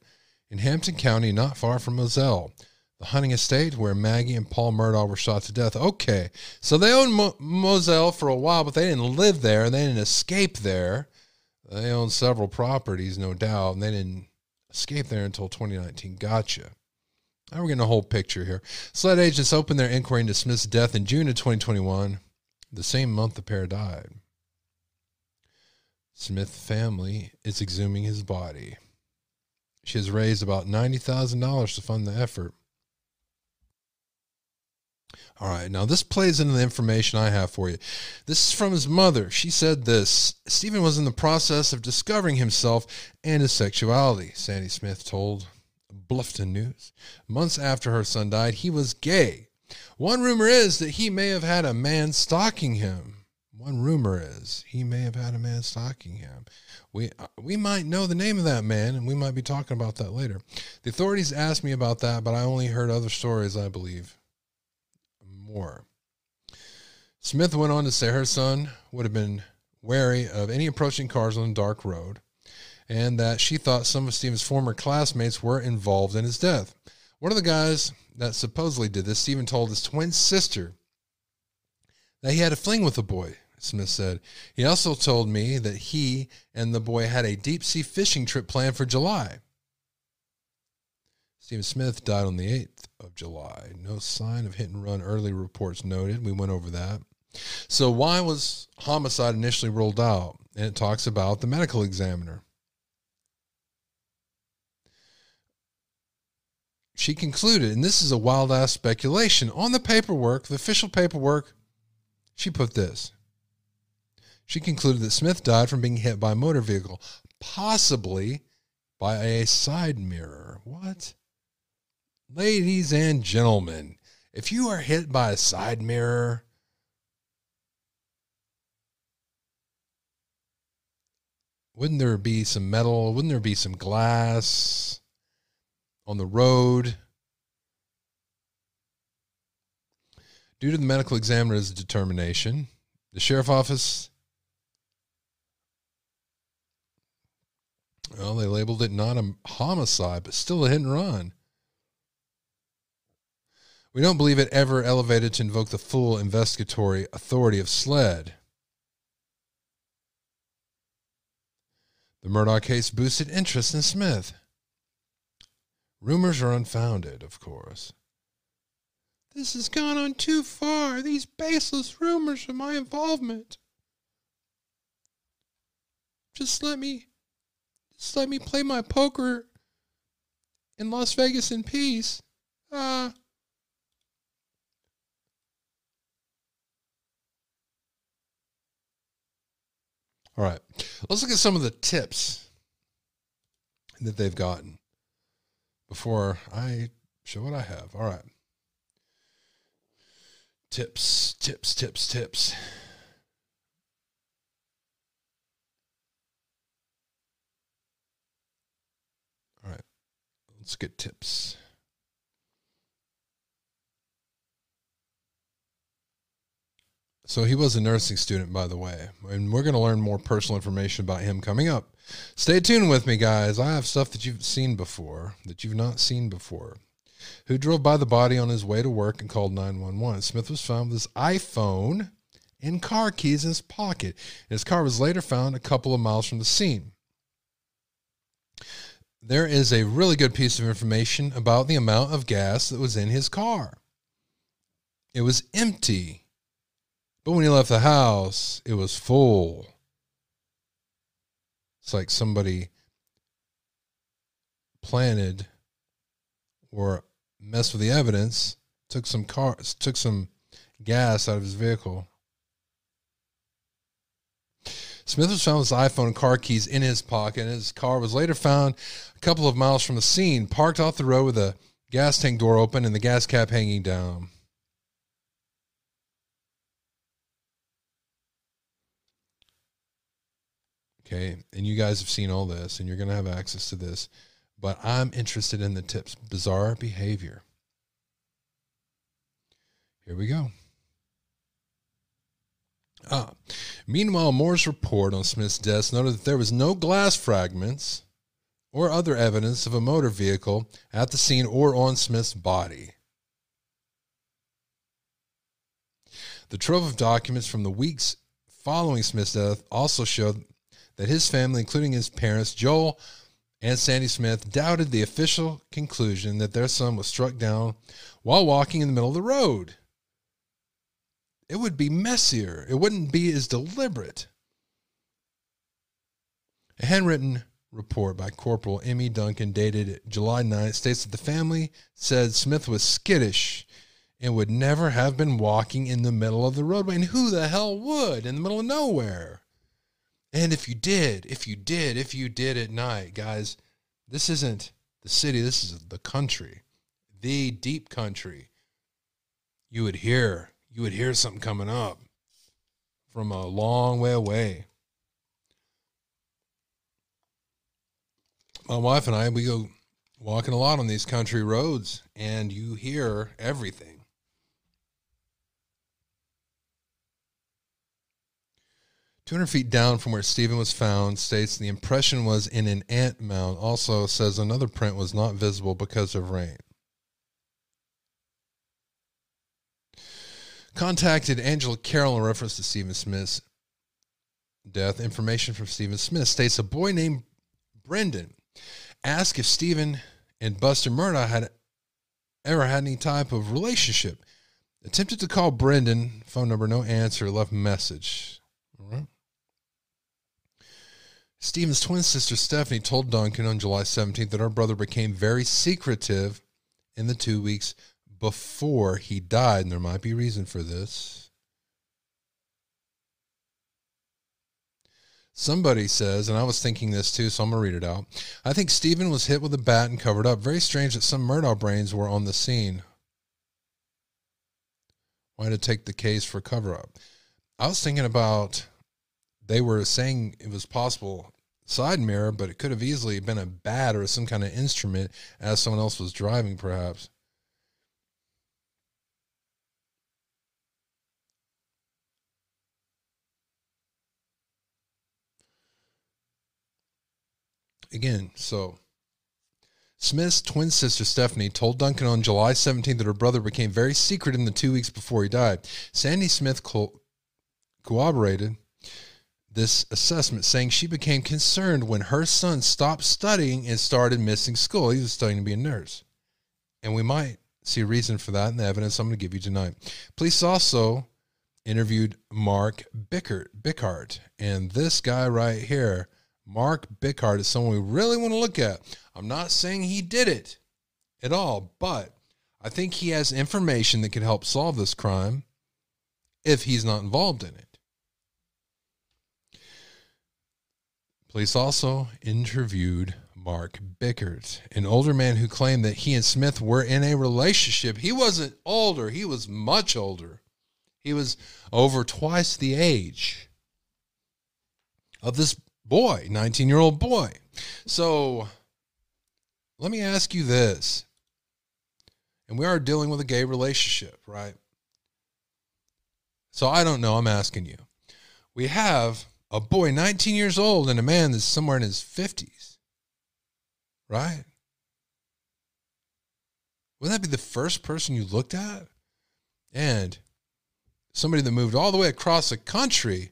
in Hampton County, not far from Moselle, the hunting estate where Maggie and Paul Murdaugh were shot to death. Okay, so they owned Mo- Moselle for a while, but they didn't live there and they didn't escape there. They owned several properties, no doubt, and they didn't escape there until 2019. Gotcha. Now we're getting a whole picture here. SLED agents opened their inquiry into Smith's death in June of 2021, the same month the pair died. Smith family is exhuming his body. She has raised about $90,000 to fund the effort. All right, now this plays into the information I have for you. This is from his mother. She said this Stephen was in the process of discovering himself and his sexuality, Sandy Smith told Bluffton News. Months after her son died, he was gay. One rumor is that he may have had a man stalking him. One rumor is he may have had a man stalking him. We uh, we might know the name of that man, and we might be talking about that later. The authorities asked me about that, but I only heard other stories. I believe more. Smith went on to say her son would have been wary of any approaching cars on a dark road, and that she thought some of Stephen's former classmates were involved in his death. One of the guys that supposedly did this, Stephen told his twin sister that he had a fling with the boy, Smith said. He also told me that he and the boy had a deep sea fishing trip planned for July. Stephen Smith died on the 8th of July. No sign of hit and run, early reports noted. We went over that. So, why was homicide initially ruled out? And it talks about the medical examiner. She concluded, and this is a wild ass speculation, on the paperwork, the official paperwork, she put this. She concluded that Smith died from being hit by a motor vehicle, possibly by a side mirror. What? Ladies and gentlemen, if you are hit by a side mirror, wouldn't there be some metal? Wouldn't there be some glass on the road? Due to the medical examiner's determination, the sheriff's office, well, they labeled it not a homicide, but still a hit and run. We don't believe it ever elevated to invoke the full investigatory authority of SLED. The Murdaugh case boosted interest in Smith. Rumors are unfounded, of course. This has gone on too far. These baseless rumors of my involvement. Just let me just let me play my poker in Las Vegas in peace. Uh All right. Let's look at some of the tips that they've gotten before I show what I have. All right. Tips, tips, tips, tips. All right. Let's get tips. So he was a nursing student, by the way, and we're going to learn more personal information about him coming up. Stay tuned with me, guys. I have stuff that you've seen before, that you've not seen before. Who drove by the body on his way to work and called 911? Smith was found with his iPhone and car keys in his pocket. and His car was later found a couple of miles from the scene. There is a really good piece of information about the amount of gas that was in his car. It was empty. But when he left the house, it was full. It's like somebody planted or messed with the evidence, took some car took some gas out of his vehicle. Smith was found with his iPhone and car keys in his pocket, and his car was later found a couple of miles from the scene, parked off the road with a gas tank door open and the gas cap hanging down. Okay. And you guys have seen all this and you're going to have access to this. But I'm interested in the tips. Bizarre behavior. Here we go. Meanwhile, Moore's report on Smith's death noted that there was no glass fragments or other evidence of a motor vehicle at the scene or on Smith's body. The trove of documents from the weeks following Smith's death also showed that his family, including his parents, Joel and Sandy Smith, doubted the official conclusion that their son was struck down while walking in the middle of the road. It would be messier, it wouldn't be as deliberate. A handwritten report by Corporal Emmy Duncan, dated July 9th, states that the family said Smith was skittish and would never have been walking in the middle of the roadway. And who the hell would in the middle of nowhere? And if you did, if you did, if you did at night, guys, this isn't the city, this is the country, the deep country. You would hear, you would hear something coming up from a long way away. My wife and I, we go walking a lot on these country roads, and you hear everything. 200 feet down from where Stephen was found, states the impression was in an ant mound. Also says another print was not visible because of rain. Contacted Angela Carroll in reference to Stephen Smith's death. Information from Stephen Smith states a boy named Brendan asked if Stephen and Buster Murdaugh had ever had any type of relationship. Attempted to call Brendan, phone number no answer, left message. All right. Stephen's twin sister Stephanie told Duncan on July 17th that her brother became very secretive in the two weeks before he died, and there might be reason for this. Somebody says, and I was thinking this too, so I'm going to read it out. I think Stephen was hit with a bat and covered up. Very strange that some Murdaugh brains were on the scene. Why to take the case for cover up? I was thinking about they were saying it was possible side mirror, but it could have easily been a bat or some kind of instrument as someone else was driving, perhaps. Again, so Smith's twin sister Stephanie told Duncan on July 17th that her brother became very secret in the two weeks before he died. Sandy Smith co- corroborated this assessment, saying she became concerned when her son stopped studying and started missing school. He was studying to be a nurse. And we might see a reason for that in the evidence I'm going to give you tonight. Police also interviewed Mark Bickhardt, Bickhardt, and this guy right here, Mark Bickhardt, is someone we really want to look at. I'm not saying he did it at all, but I think he has information that could help solve this crime if he's not involved in it. Police also interviewed Mark Bickhardt, an older man who claimed that he and Smith were in a relationship. He wasn't older, he was much older. He was over twice the age of this boy, 19 year old boy. So let me ask you this. And we are dealing with a gay relationship, right? So I don't know. I'm asking you. We have a boy 19 years old and a man that's somewhere in his 50s. Right? Wouldn't that be the first person you looked at? And somebody that moved all the way across the country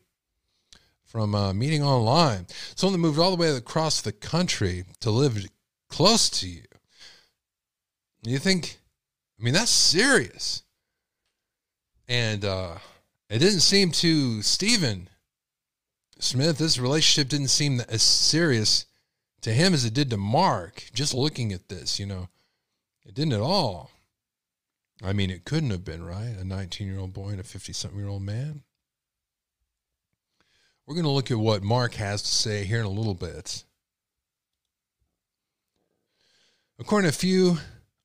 from uh, meeting online, someone that moved all the way across the country to live close to you. You think, I mean, that's serious. And uh, it didn't seem to Stephen Smith, this relationship didn't seem as serious to him as it did to Mark. Just looking at this, you know, it didn't at all. I mean, it couldn't have been, right? A 19 year old boy and a 50 something year old man. We're going to look at what Mark has to say here in a little bit. According to a few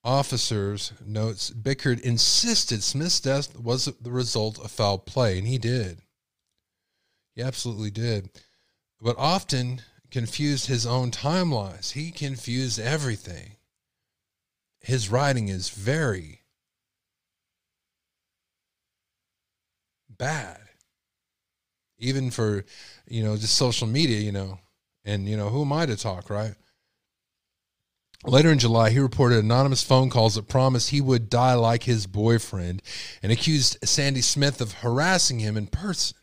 officers' notes, Bickhardt insisted Smith's death was the result of foul play, and he did. He absolutely did. But often confused his own timelines. He confused everything. His writing is very bad. Even for, you know, just social media, you know. And, you know, who am I to talk, right? Later in July, he reported anonymous phone calls that promised he would die like his boyfriend and accused Sandy Smith of harassing him in person.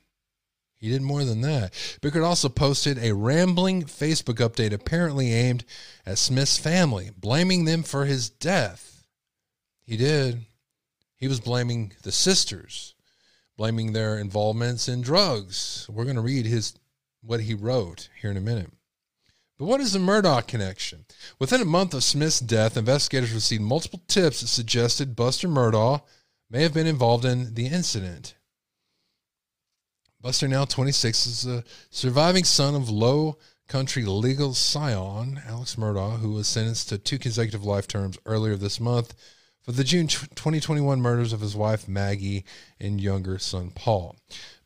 He did more than that. Bickhardt also posted a rambling Facebook update apparently aimed at Smith's family, blaming them for his death. He did. He was blaming the sisters, blaming their involvements in drugs. We're going to read his what he wrote here in a minute. But what is the Murdaugh connection? Within a month of Smith's death, investigators received multiple tips that suggested Buster Murdaugh may have been involved in the incident. Buster, now 26, is a surviving son of low country legal scion, Alex Murdaugh, who was sentenced to two consecutive life terms earlier this month for the June 2021 murders of his wife Maggie and younger son Paul.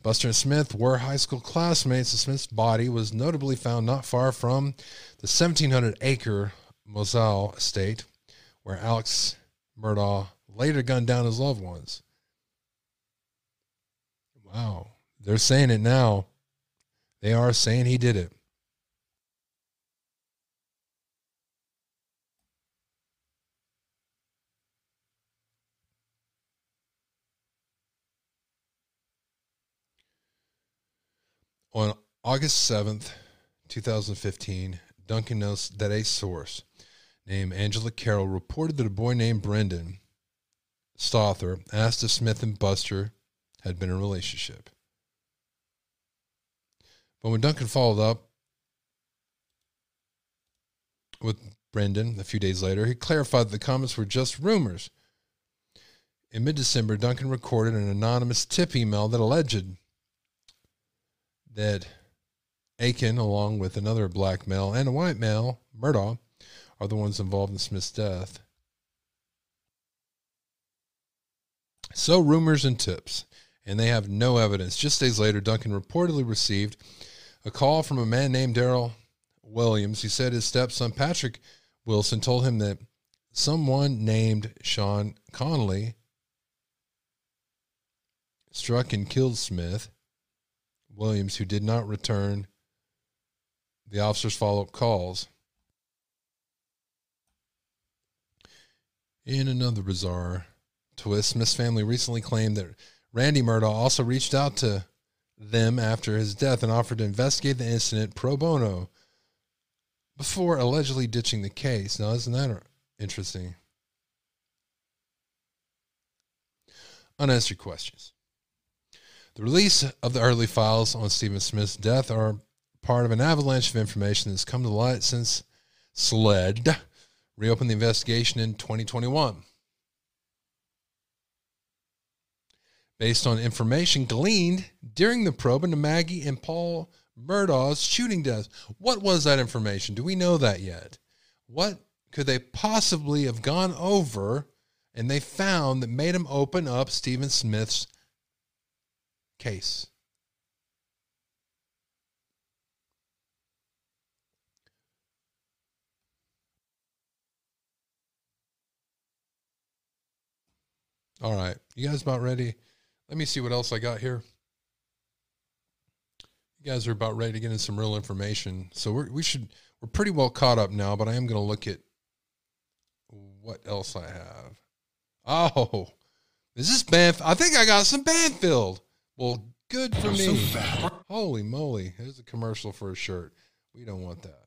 Buster and Smith were high school classmates, and Smith's body was notably found not far from the 1,700 acre Moselle estate where Alex Murdaugh later gunned down his loved ones. Wow. They're saying it now. They are saying he did it. August 7th, 2015, Duncan knows that a source named Angela Carroll reported that a boy named Brendan Stother asked if Smith and Buster had been in a relationship. But when Duncan followed up with Brendan a few days later, he clarified that the comments were just rumors. In mid December, Duncan recorded an anonymous tip email that alleged that Aiken, along with another black male and a white male, Murdaugh, are the ones involved in Smith's death. So, rumors and tips, and they have no evidence. Just days later, Duncan reportedly received a call from a man named Daryl Williams. He said his stepson, Patrick Wilson, told him that someone named Sean Connolly struck and killed Smith. Williams, who did not return the officer's follow up calls. In another bizarre twist, Smith's family recently claimed that Randy Murdaugh also reached out to them after his death and offered to investigate the incident pro bono before allegedly ditching the case. Now, isn't that interesting? Unanswered questions. The release of the early files on Stephen Smith's death are part of an avalanche of information that's come to light since SLED reopened the investigation in 2021. Based on information gleaned during the probe into Maggie and Paul Murdaugh's shooting deaths. What was that information? Do we know that yet? What could they possibly have gone over and they found that made them open up Stephen Smith's case. All right. You guys about ready? Let me see what else I got here. You guys are about ready to get in some real information. So we're, we should, we're pretty well caught up now, but I am going to look at what else I have. Oh, this is this? I think I got some Banfield. Well, good for me. So Holy moly. There's a commercial for a shirt. We don't want that.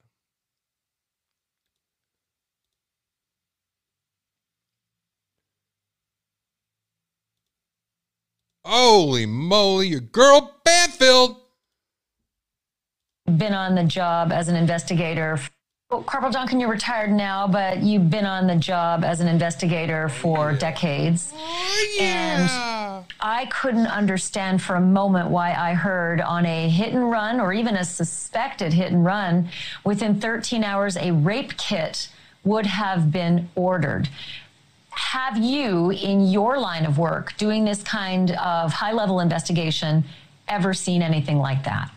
Holy moly, your girl Banfield. Been on the job as an investigator well, Corporal Duncan, you're retired now, but you've been on the job as an investigator for decades. Oh, yeah. And I couldn't understand for a moment why I heard on a hit and run or even a suspected hit and run, within 13 hours, a rape kit would have been ordered. Have you, in your line of work, doing this kind of high level investigation, ever seen anything like that?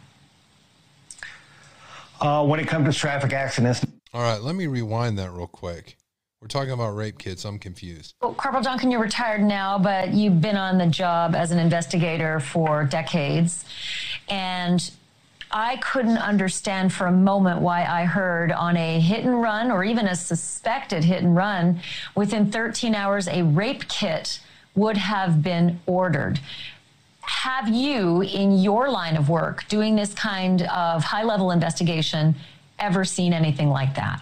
Uh, when it comes to traffic accidents. All right, let me rewind that real quick. We're talking about rape kits. I'm confused. Well, Corporal Duncan, you're retired now, but you've been on the job as an investigator for decades. And I couldn't understand for a moment why I heard on a hit and run or even a suspected hit and run, within 13 hours, a rape kit would have been ordered. Have you, in your line of work, doing this kind of high level investigation, ever seen anything like that?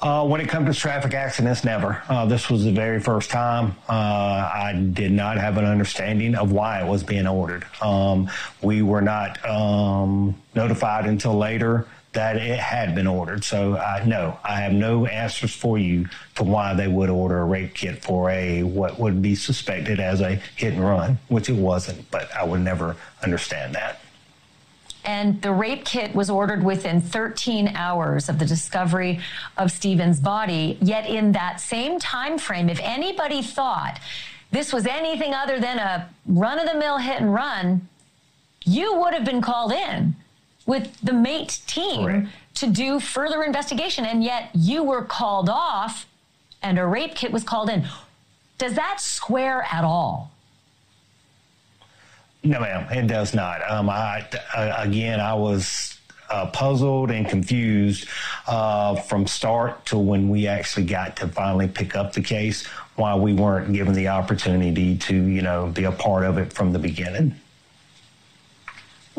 Uh, when it comes to traffic accidents, never. Uh, this was the very first time. Uh, I did not have an understanding of why it was being ordered. Um, we were not um, notified until later that it had been ordered. So I no, I have no answers for you for why they would order a rape kit for a what would be suspected as a hit and run, which it wasn't. But I would never understand that. And the rape kit was ordered within 13 hours of the discovery of Stephen's body. Yet in that same time frame, if anybody thought this was anything other than a run-of-the-mill hit and run, you would have been called in with the MAIT team Correct. to do further investigation. And yet you were called off and a rape kit was called in. Does that square at all? No, ma'am, it does not. Um, I, uh, again, I was uh, puzzled and confused uh, from start to when we actually got to finally pick up the case, why we weren't given the opportunity to, you know, be a part of it from the beginning.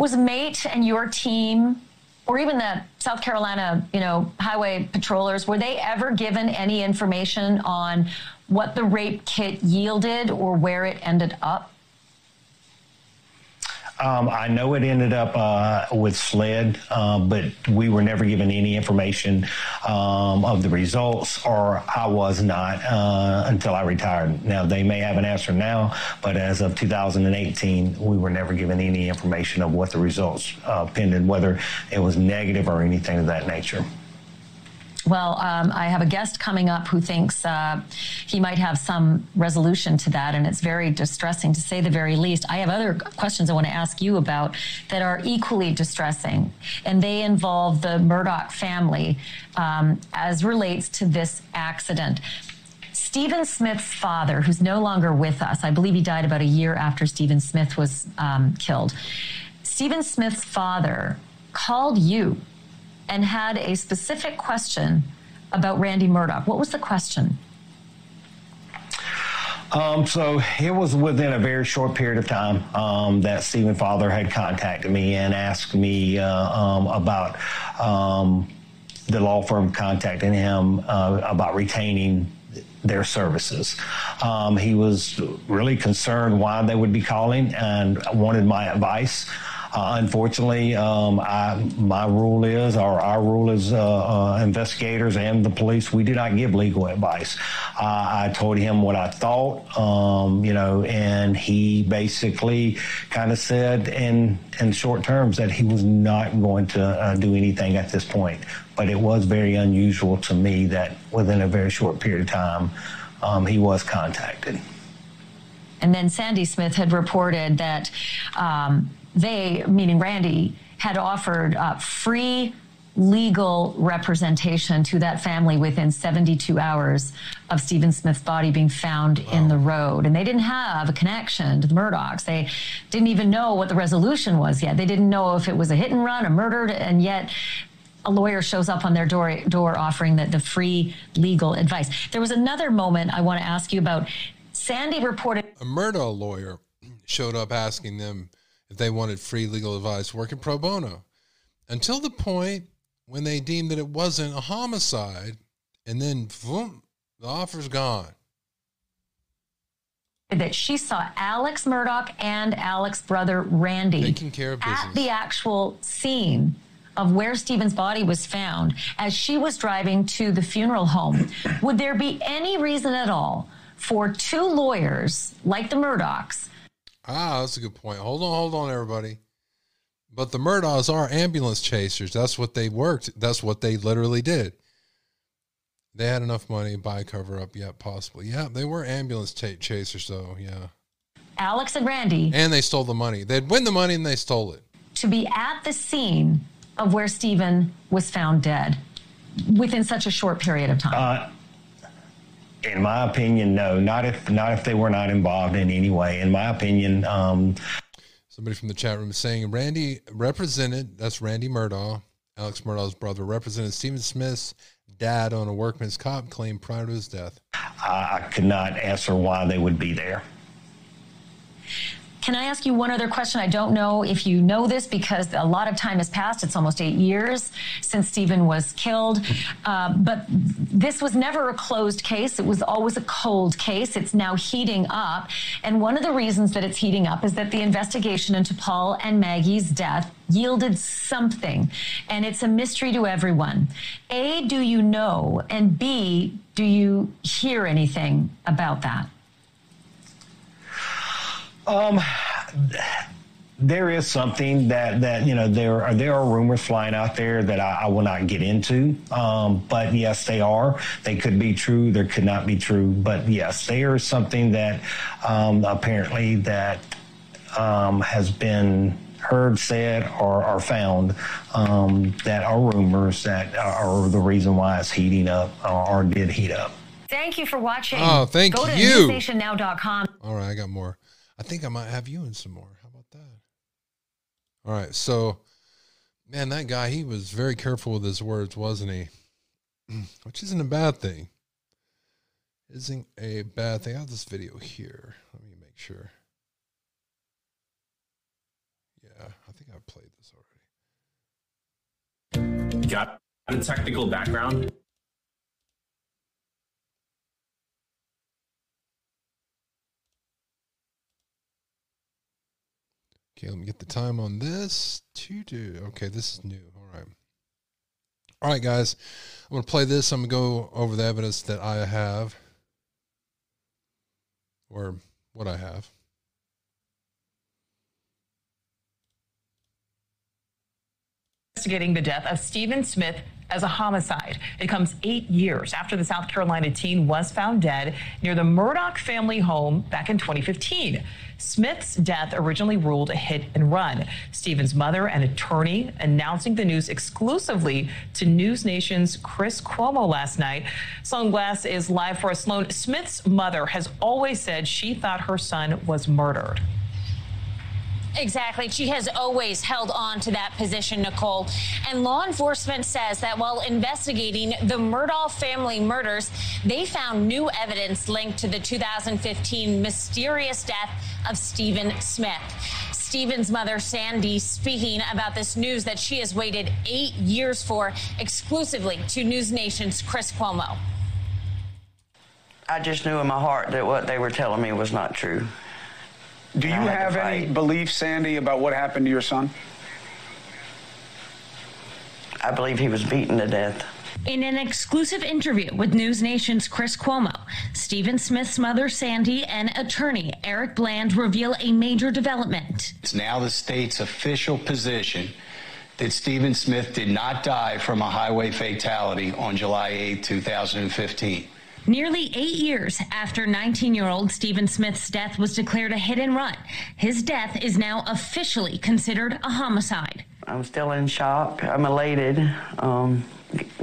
Was MAIT and your team, or even the South Carolina, you know, highway patrollers, were they ever given any information on what the rape kit yielded or where it ended up? Um, I know it ended up uh, with SLED, uh, but we were never given any information um, of the results, or I was not uh, until I retired. Now, they may have an answer now, but as of 2018, we were never given any information of what the results uh, pended, whether it was negative or anything of that nature. Well, um, I have a guest coming up who thinks uh, he might have some resolution to that, and it's very distressing to say the very least. I have other questions I want to ask you about that are equally distressing, and they involve the Murdaugh family um, as relates to this accident. Stephen Smith's father, who's no longer with us, I believe he died about a year after Stephen Smith was um, killed. Stephen Smith's father called you and had a specific question about Randy Murdaugh. What was the question? Um, so it was within a very short period of time um, that Stephen Father had contacted me and asked me uh, um, about um, the law firm contacting him uh, about retaining their services. Um, he was really concerned why they would be calling and wanted my advice. Uh, unfortunately, um, I, my rule is, or our rule is, uh, uh, investigators and the police, we do not give legal advice. I told him what I thought, um, you know, and he basically kind of said in in short terms that he was not going to uh, do anything at this point. But it was very unusual to me that within a very short period of time, um, he was contacted. And then Sandy Smith had reported that um, they, meaning Randy, had offered uh, free legal representation to that family within 72 hours of Stephen Smith's body being found wow. in the road. And they didn't have a connection to the Murdaughs. They didn't even know what the resolution was yet. They didn't know if it was a hit and run, a murder, and yet a lawyer shows up on their door, door offering the, the free legal advice. There was another moment I want to ask you about. Sandy reported a Murdaugh lawyer showed up asking them if they wanted free legal advice working pro bono until the point when they deemed that it wasn't a homicide and then boom, the offer's gone that she saw Alex Murdaugh and Alex's brother Randy taking care of business. at the actual scene of where Stephen's body was found as she was driving to the funeral home. Would there be any reason at all for two lawyers like the Murdaughs Ah, that's a good point. Hold on, hold on, everybody. But the Murdaughs are ambulance chasers. That's what they worked. That's what they literally did. They had enough money to buy cover up. Yeah, possibly. Yeah, they were ambulance ch- chasers, though. Yeah. Alex and Randy. And they stole the money. They'd win the money and they stole it. To be at the scene of where Stephen was found dead within such a short period of time. Uh, in my opinion, no. Not if not if they were not involved in any way. In my opinion, um, somebody from the chat room is saying Randy represented. That's Randy Murdaugh, Alex Murdaugh's brother, represented Stephen Smith's dad on a workman's comp claim prior to his death. I, I could not answer why they would be there. Can I ask you one other question? I don't know if you know this because a lot of time has passed. It's almost eight years since Stephen was killed. Uh, but this was never a closed case. It was always a cold case. It's now heating up. And one of the reasons that it's heating up is that the investigation into Paul and Maggie's death yielded something. And it's a mystery to everyone. A, do you know? And B, do you hear anything about that? Um, there is something that that you know there are there are rumors flying out there that I, I will not get into. Um, but yes, they are. They could be true. They could not be true. But yes, they are something that um, apparently that um, has been heard, said, or, or found um, that are rumors that are the reason why it's heating up or, or did heat up. Thank you for watching. Oh, thank Go you. Go to newsnationnow.com. All right, I got more. I think I might have you in some more. How about that? All right. So, man, that guy, he was very careful with his words, wasn't he? Which isn't a bad thing. Isn't a bad thing. I have this video here. Let me make sure. Yeah, I think I've played this already. Got a technical background. Okay, let me get the time on this. Two do. Okay, this is new. All right. All right, guys. I'm going to play this. I'm going to go over the evidence that I have or what I have. Investigating the death of Stephen Smith as a homicide. It comes eight years after the South Carolina teen was found dead near the Murdaugh family home back in 2015. Smith's death originally ruled a hit and run. Stephen's mother and attorney announcing the news exclusively to News Nation's Chris Cuomo last night. Sloan Glass is live for us. Sloan, Smith's mother has always said she thought her son was murdered. Exactly. She has always held on to that position, Nicole. And law enforcement says that while investigating the Murdaugh family murders, they found new evidence linked to the 2015 mysterious death of Stephen Smith. Stephen's mother, Sandy, speaking about this news that she has waited eight years for exclusively to News Nation's Chris Cuomo. I just knew in my heart that what they were telling me was not true. Do you have any belief, Sandy, about what happened to your son? I believe he was beaten to death. In an exclusive interview with News Nation's Chris Cuomo, Stephen Smith's mother, Sandy, and attorney Eric Bland reveal a major development. It's now the state's official position that Stephen Smith did not die from a highway fatality on July 8, 2015. Nearly eight years after 19 year old Stephen Smith's death was declared a hit and run, his death is now officially considered a homicide. I'm still in shock. I'm elated. Um,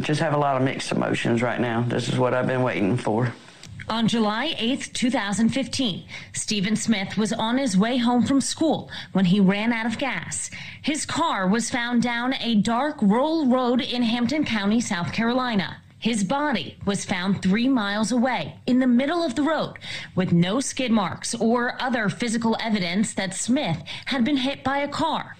just have a lot of mixed emotions right now. This is what I've been waiting for. On July 8, 2015, Stephen Smith was on his way home from school when he ran out of gas. His car was found down a dark rural road in Hampton County, South Carolina. His body was found three miles away in the middle of the road with no skid marks or other physical evidence that Smith had been hit by a car.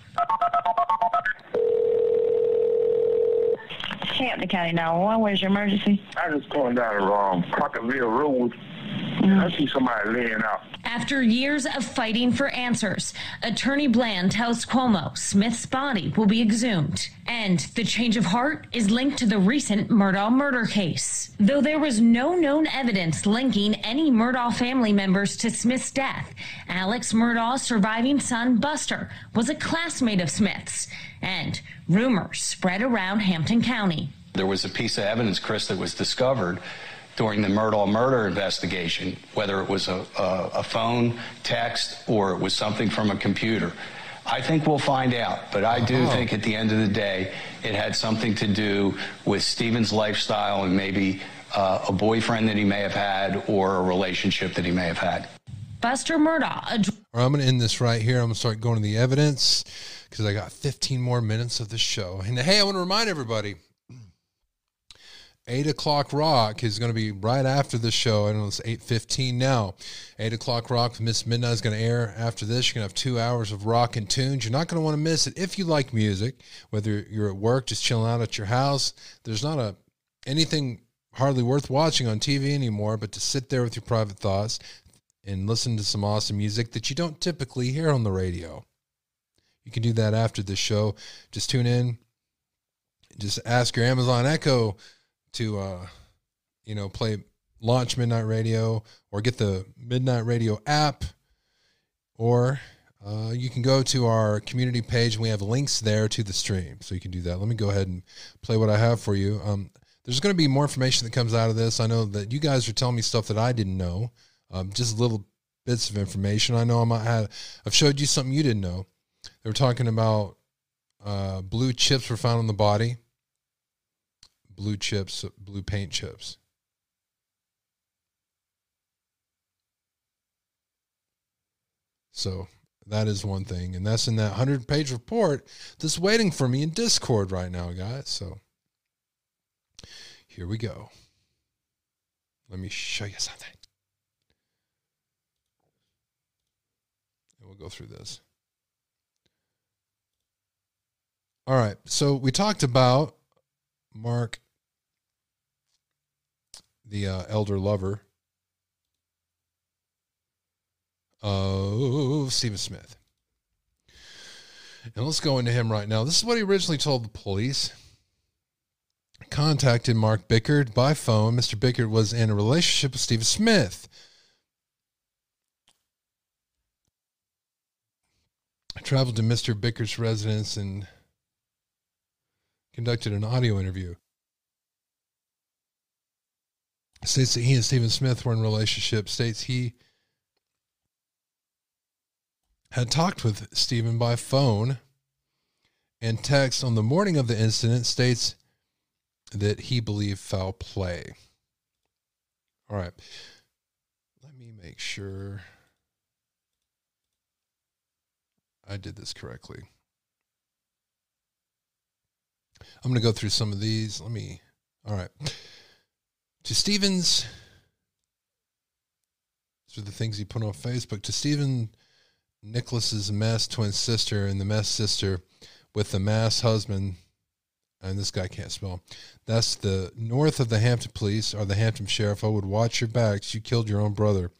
Hampton County 911, where's your emergency? I was going down the wrong Crocketville Road. Mm-hmm. I see somebody laying out. After years of fighting for answers, Attorney Bland tells Cuomo Smith's body will be exhumed. And the change of heart is linked to the recent Murdaugh murder case. Though there was no known evidence linking any Murdaugh family members to Smith's death, Alex Murdaugh's surviving son, Buster, was a classmate of Smith's. And rumors spread around Hampton County. There was a piece of evidence, Chris, that was discovered during the Murdaugh murder investigation, whether it was a, a, a, phone, text, or it was something from a computer. I think we'll find out, but I do oh. think at the end of the day, it had something to do with Stephen's lifestyle and maybe uh, a boyfriend that he may have had or a relationship that he may have had. Buster Murdaugh. Right, I'm going to end this right here. I'm going to start going to the evidence because I got 15 more minutes of the show. And hey, I want to remind everybody 8 o'clock rock is going to be right after the show. I know it's 8.15 now. 8 o'clock rock Miss Midnight is going to air after this. You're going to have two hours of rock and tunes. You're not going to want to miss it if you like music, whether you're at work, just chilling out at your house. There's not a anything hardly worth watching on TV anymore, but to sit there with your private thoughts and listen to some awesome music that you don't typically hear on the radio. You can do that after the show. Just tune in. Just ask your Amazon Echo to uh, you know play launch Midnight Radio or get the Midnight Radio app, or uh, you can go to our community page and we have links there to the stream, so you can do that. Let me go ahead and play what I have for you. Um, there's going to be more information that comes out of this. I know that you guys are telling me stuff that I didn't know, um, just little bits of information. I know I might have. I've showed you something you didn't know. They were talking about uh, blue chips were found on the body blue chips, blue paint chips. So that is one thing. And that's in that 100 page report that's waiting for me in Discord right now, guys. So here we go. Let me show you something. And we'll go through this. All right. So we talked about Mark, the uh, elder lover of Stephen Smith. And let's go into him right now. This is what he originally told the police. Contacted Mark Bickhardt by phone. Mr. Bickhardt was in a relationship with Stephen Smith. I traveled to Mr. Bickhardt's residence and conducted an audio interview. States that he and Stephen Smith were in relationship. States he had talked with Stephen by phone and text on the morning of the incident. States that he believed foul play. All right. Let me make sure I did this correctly. I'm going to go through some of these. Let me. All right. To Stevens, these are the things he put on Facebook. To Stephen Nicholas's Mass twin sister and the Mass sister with the Mass husband, and this guy can't spell. That's the north of the Hampton police or the Hampton sheriff. I would watch your backs. You killed your own brother.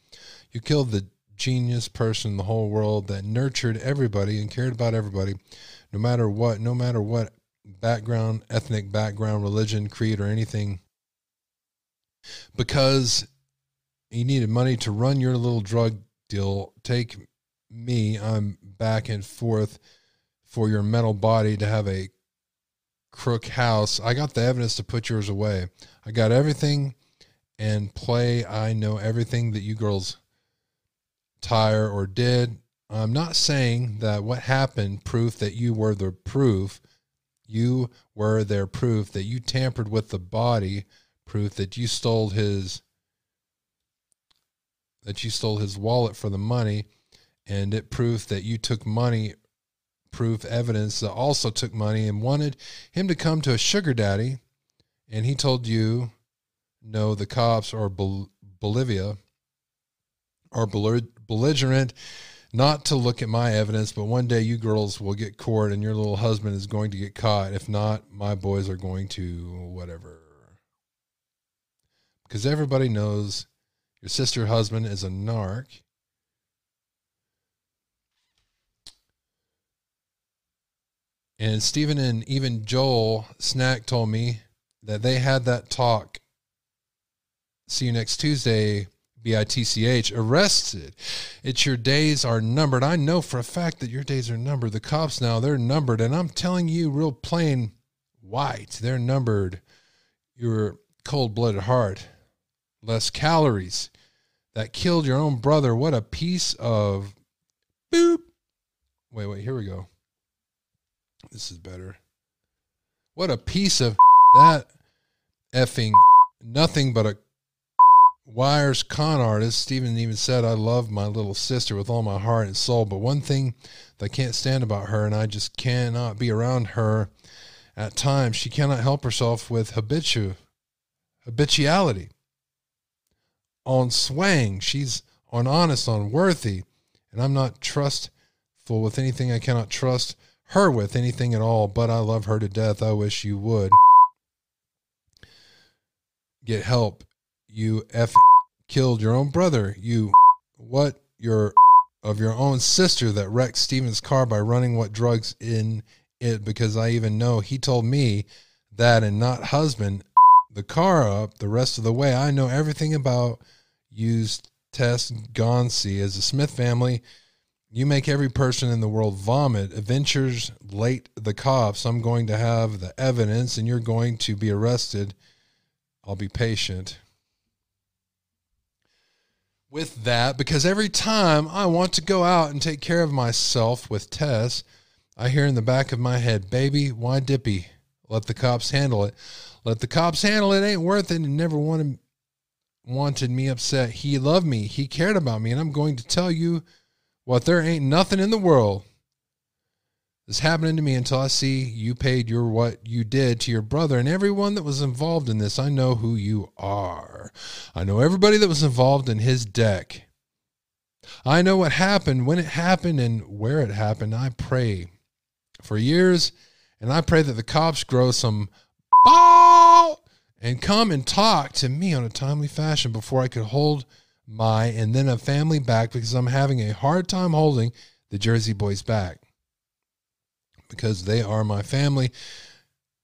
You killed the genius person in the whole world that nurtured everybody and cared about everybody, no matter what, no matter what background, ethnic background, religion, creed, or anything, because you needed money to run your little drug deal. Take me, I'm back and forth for your metal body to have a crook house. I got the evidence to put yours away. I got everything and play. I know everything that you girls tire or did. I'm not saying that what happened proof that you were the proof you were their proof that you tampered with the body, proof that you stole his that you stole his wallet for the money, and it proof that you took money, proof evidence that also took money and wanted him to come to a sugar daddy, and he told you, no, the cops or Bol- Bolivia are belligerent not to look at my evidence, but one day you girls will get caught and your little husband is going to get caught. If not, my boys are going to whatever. Because everybody knows your sister husband is a narc. And Stephen and even Joel Snack told me that they had that talk. See you next Tuesday B I T C H, arrested. It's your days are numbered. I know for a fact that your days are numbered. The cops now, they're numbered. And I'm telling you, real plain white, they're numbered. Your cold blooded heart, less calories that killed your own brother. What a piece of boop. Wait, wait, here we go. This is better. What a piece of that effing nothing but a Wires con artist. Stephen even said, I love my little sister with all my heart and soul, but one thing that I can't stand about her, and I just cannot be around her at times, she cannot help herself with habitu, habituality. On swang, she's on honest, on worthy, and I'm not trustful with anything I cannot trust her with anything at all, but I love her to death. I wish you would get help you f killed your own brother. You what your of your own sister that wrecked Steven's car by running what drugs in it because I even know he told me that and not husband the car up the rest of the way. I know everything about used Tess Gonsi as a Smith family. You make every person in the world vomit. Adventures late the cops. I'm going to have the evidence and you're going to be arrested. I'll be patient with that because every time I want to go out and take care of myself with Tess, I hear in the back of my head, baby, why dippy? Let the cops handle it. Let the cops handle it. Ain't worth it. And never wanted wanted me upset. He loved me. He cared about me. And I'm going to tell you what there ain't nothing in the world is happening to me until I see you paid your what you did to your brother and everyone that was involved in this. I know who you are. I know everybody that was involved in his deck. I know what happened, when it happened, and where it happened. I pray for years And I pray that the cops grow some and come and talk to me on a timely fashion before I could hold my and then a family back because I'm having a hard time holding the Jersey boys back because they are my family.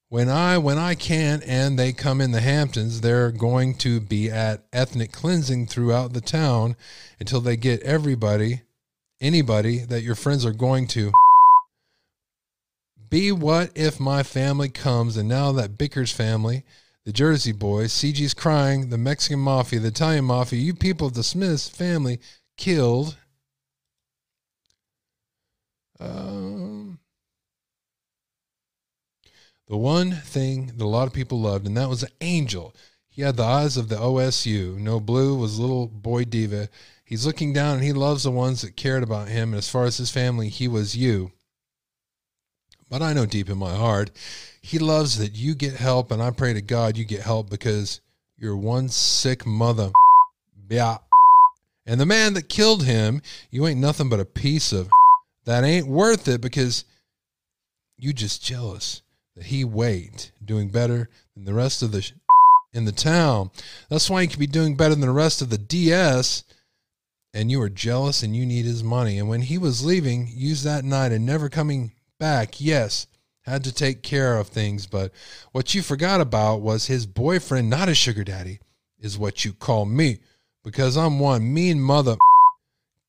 When I when I can and they come in the Hamptons, they're going to be at ethnic cleansing throughout the town until they get everybody, anybody that your friends are going to be what if my family comes and now that Bickers family, the Jersey boys, CG's crying, the Mexican mafia, the Italian mafia, you people of the Smiths family killed. Um, the one thing that a lot of people loved, and that was an Angel. He had the eyes of the OSU. No blue was little boy diva. He's looking down and he loves the ones that cared about him. And as far as his family, he was you. But I know deep in my heart, he loves that you get help. And I pray to God you get help because you're one sick mother. Yeah. And the man that killed him, you ain't nothing but a piece of that ain't worth it because you just jealous that he wait doing better than the rest of the in the town. That's why he could be doing better than the rest of the DS. And you are jealous and you need his money. And when he was leaving, use that night and never coming back, yes, had to take care of things. But what you forgot about was his boyfriend, not a sugar daddy, is what you call me. Because I'm one mean mother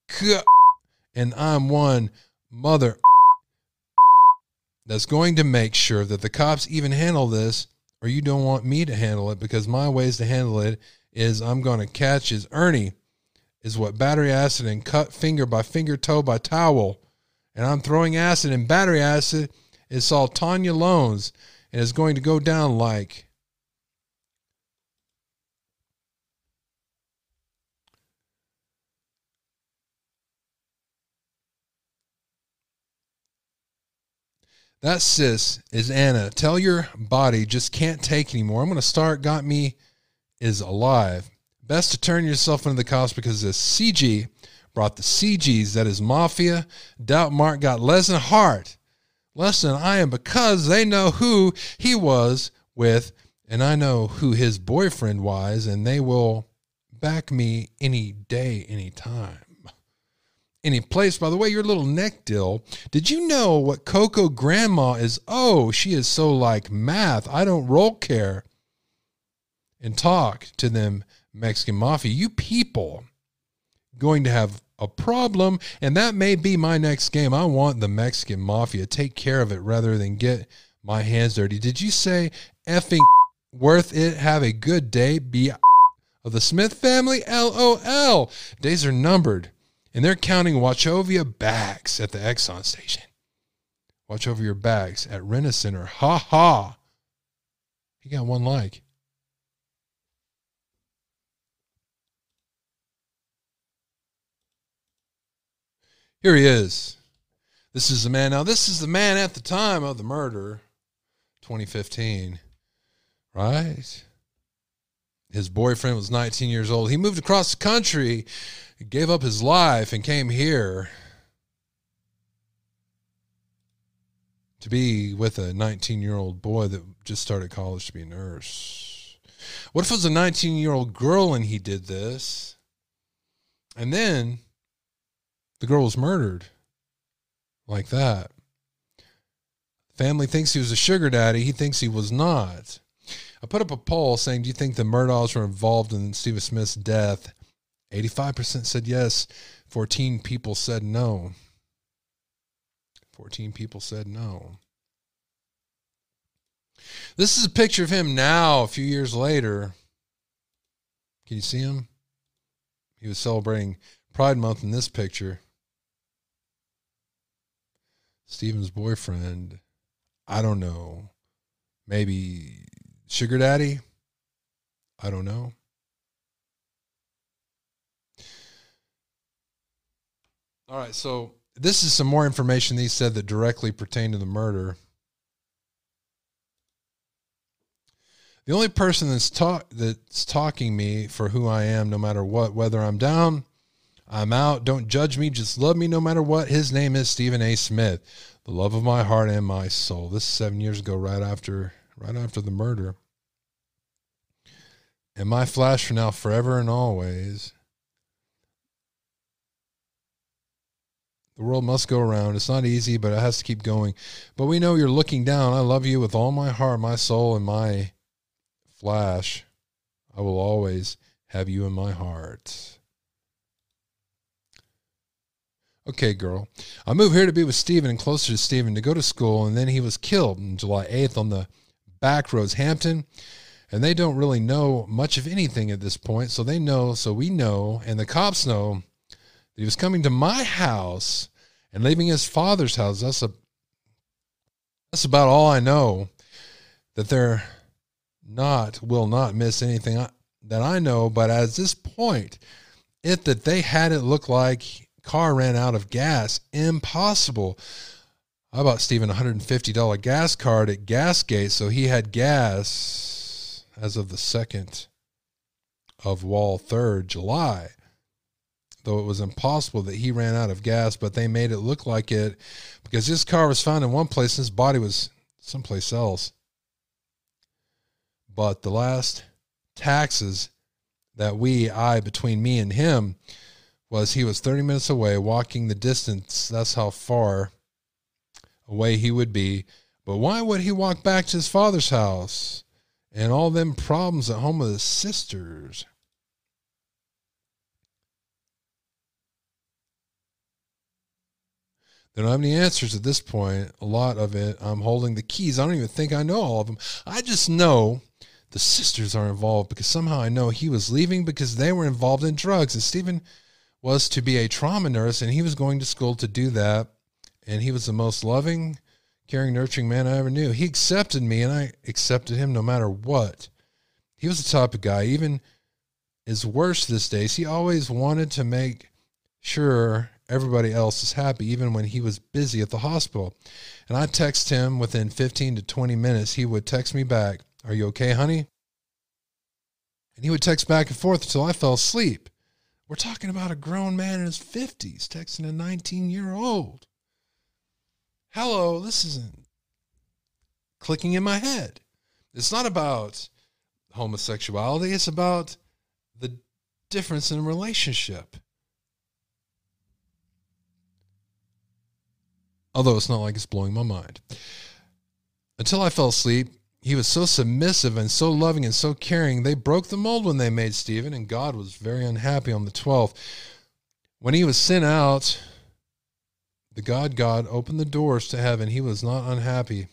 and I'm one mother that's going to make sure that the cops even handle this, or you don't want me to handle it because my ways to handle it is I'm going to catch his Ernie, is what battery acid and cut finger by finger toe by towel. And I'm throwing acid and battery acid is all Tanya Loans and it's going to go down like That sis is Anna. Tell your body just can't take anymore. I'm going to start. Got me is alive. Best to turn yourself into the cops because this CG brought the CGs. That is Mafia. Doubt Mark got less than heart. Less than I am because they know who he was with, and I know who his boyfriend was, and they will back me any day, any time any place. By the way, your little neck dill, did you know what Coco Grandma is? Oh, she is so like math. I don't roll care and talk to them Mexican mafia. You people going to have a problem, and that may be my next game. I want the Mexican mafia take care of it rather than get my hands dirty. Did you say effing worth it? Have a good day. Be of the Smith family. LOL. Days are numbered and they're counting Wachovia bags at the Exxon station. Watch over your bags at Rena Center. Ha ha. He got one like. Here he is. This is the man. Now, this is the man at the time of the murder, 2015, right? His boyfriend was 19 years old. He moved across the country gave up his life and came here to be with a 19 year old boy that just started college to be a nurse. What if it was a 19 year old girl and he did this? And then the girl was murdered like that. Family thinks he was a sugar daddy. He thinks he was not. I put up a poll saying, Do you think the Murdaughs were involved in Stephen Smith's death? 85% said yes. 14 people said no. 14 people said no. This is a picture of him now, a few years later. Can you see him? He was celebrating Pride Month in this picture. Steven's boyfriend, I don't know. Maybe Sugar Daddy? I don't know. All right, so this is some more information he said that directly pertained to the murder. The only person that's talk that's talking me for who I am, no matter what, whether I'm down, I'm out. Don't judge me, just love me no matter what. His name is Stephen A. Smith. the love of my heart and my soul. This is seven years ago, right after right after the murder. And my flash for now, forever and always. The world must go around. It's not easy, but it has to keep going. But we know you're looking down. I love you with all my heart, my soul, and my flash. I will always have you in my heart. Okay, girl. I moved here to be with Stephen and closer to Stephen to go to school, and then he was killed on July 8th on the back roads, Hampton. And they don't really know much of anything at this point. So they know, so we know, and the cops know that he was coming to my house and leaving his father's house. That's a that's about all I know. That they're not will not miss anything that I know. But at this point, it that they had it look like car ran out of gas, impossible. I bought Steven a $150 gas card at Gasgate, so he had gas as of the 2nd of Wall 3rd, July. Though it was impossible that he ran out of gas, but they made it look like it because his car was found in one place and his body was someplace else. But the last taxes that we, I, between me and him, was he was 30 minutes away, walking the distance. That's how far away he would be. But why would he walk back to his father's house and all them problems at home with his sisters? They don't have any answers at this point. A lot of it, I'm holding the keys. I don't even think I know all of them. I just know the sisters are involved because somehow I know he was leaving because they were involved in drugs. And Stephen was to be a trauma nurse, and he was going to school to do that. And he was the most loving, caring, nurturing man I ever knew. He accepted me, and I accepted him no matter what. He was the type of guy, even his worst these days, he always wanted to make sure everybody else is happy, even when he was busy at the hospital. And I text him within 15 to 20 minutes. He would text me back, Are you okay, honey? And he would text back and forth until I fell asleep. We're talking about a grown man in his 50s texting a 19 year old. Hello, this isn't clicking in my head. It's not about homosexuality, it's about the difference in relationship. Although it's not like it's blowing my mind. Until I fell asleep, he was so submissive and so loving and so caring. They broke the mold when they made Stephen, and God was very unhappy on the 12th. When he was sent out, the God God opened the doors to heaven. He was not unhappy.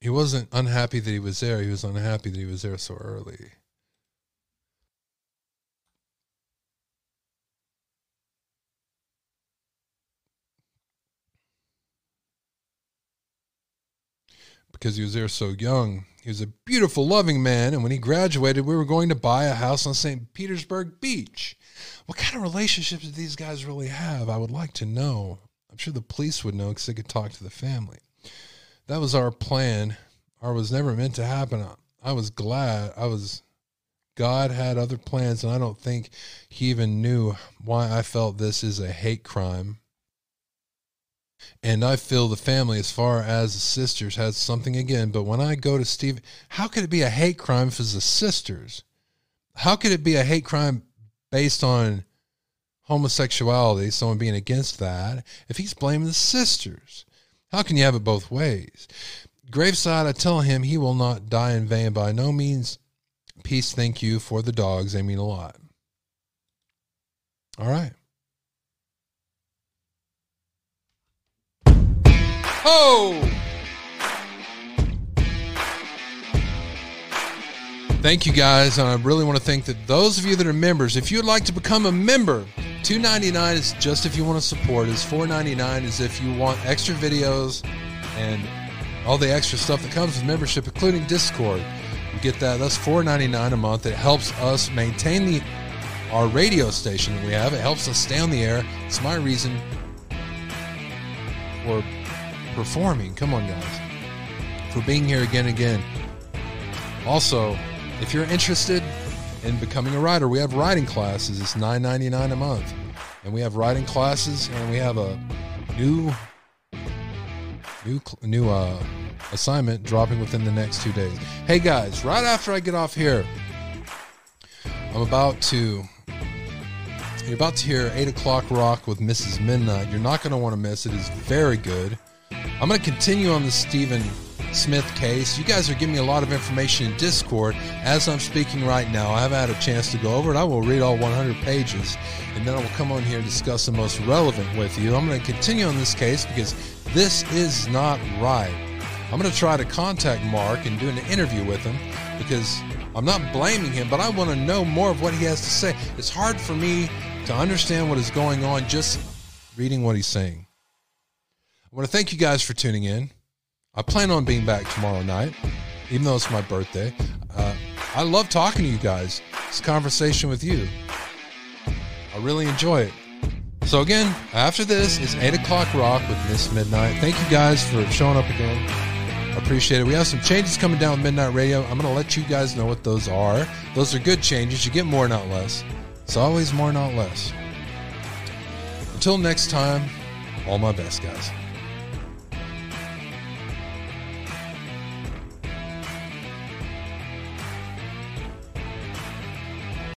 He wasn't unhappy that he was there. He was unhappy that he was there so early. Because he was there so young. He was a beautiful, loving man. And when he graduated, we were going to buy a house on St. Petersburg Beach. What kind of relationships do these guys really have? I would like to know. I'm sure the police would know because they could talk to the family. That was our plan. Or was never meant to happen. I was glad. I was. God had other plans, and I don't think he even knew why I felt this is a hate crime and I feel the family, as far as the sisters, has something again. But when I go to Steve, how could it be a hate crime if it's the sisters? How could it be a hate crime based on homosexuality, someone being against that, if he's blaming the sisters? How can you have it both ways? Graveside, I tell him he will not die in vain. By no means, peace, thank you for the dogs. They mean a lot. All right. Oh! Thank you guys. I really want to thank that those of you that are members, if you would like to become a member, two ninety nine is just if you want to support. Is four ninety nine is if you want extra videos and all the extra stuff that comes with membership, including Discord. You get that. That's four ninety nine a month. It helps us maintain the our radio station that we have. It helps us stay on the air. It's my reason for performing. Come on, guys. For being here again and again. Also, if you're interested in becoming a writer, we have writing classes. It's $9.99 a month. And we have writing classes and we have a new new new uh assignment dropping within the next two days. Hey guys, right after I get off here, I'm about to you're about to hear 8 o'clock rock with Mrs. Midnight. You're not going to want to miss it. It's very good. I'm going to continue on the Stephen Smith case. You guys are giving me a lot of information in Discord as I'm speaking right now. I haven't had a chance to go over it. I will read all 100 pages and then I will come on here and discuss the most relevant with you. I'm going to continue on this case because this is not right. I'm going to try to contact Mark and do an interview with him because I'm not blaming him, but I want to know more of what he has to say. It's hard for me to understand what is going on just reading what he's saying. I want to thank you guys for tuning in. I plan on being back tomorrow night, even though it's my birthday. Uh, I love talking to you guys. It's a conversation with you. I really enjoy it. So again, after this is 8 o'clock rock with Miss Midnight. Thank you guys for showing up again. Appreciate it. We have some changes coming down with Midnight Radio. I'm going to let you guys know what those are. Those are good changes. You get more, not less. It's always more, not less. Until next time, all my best, guys.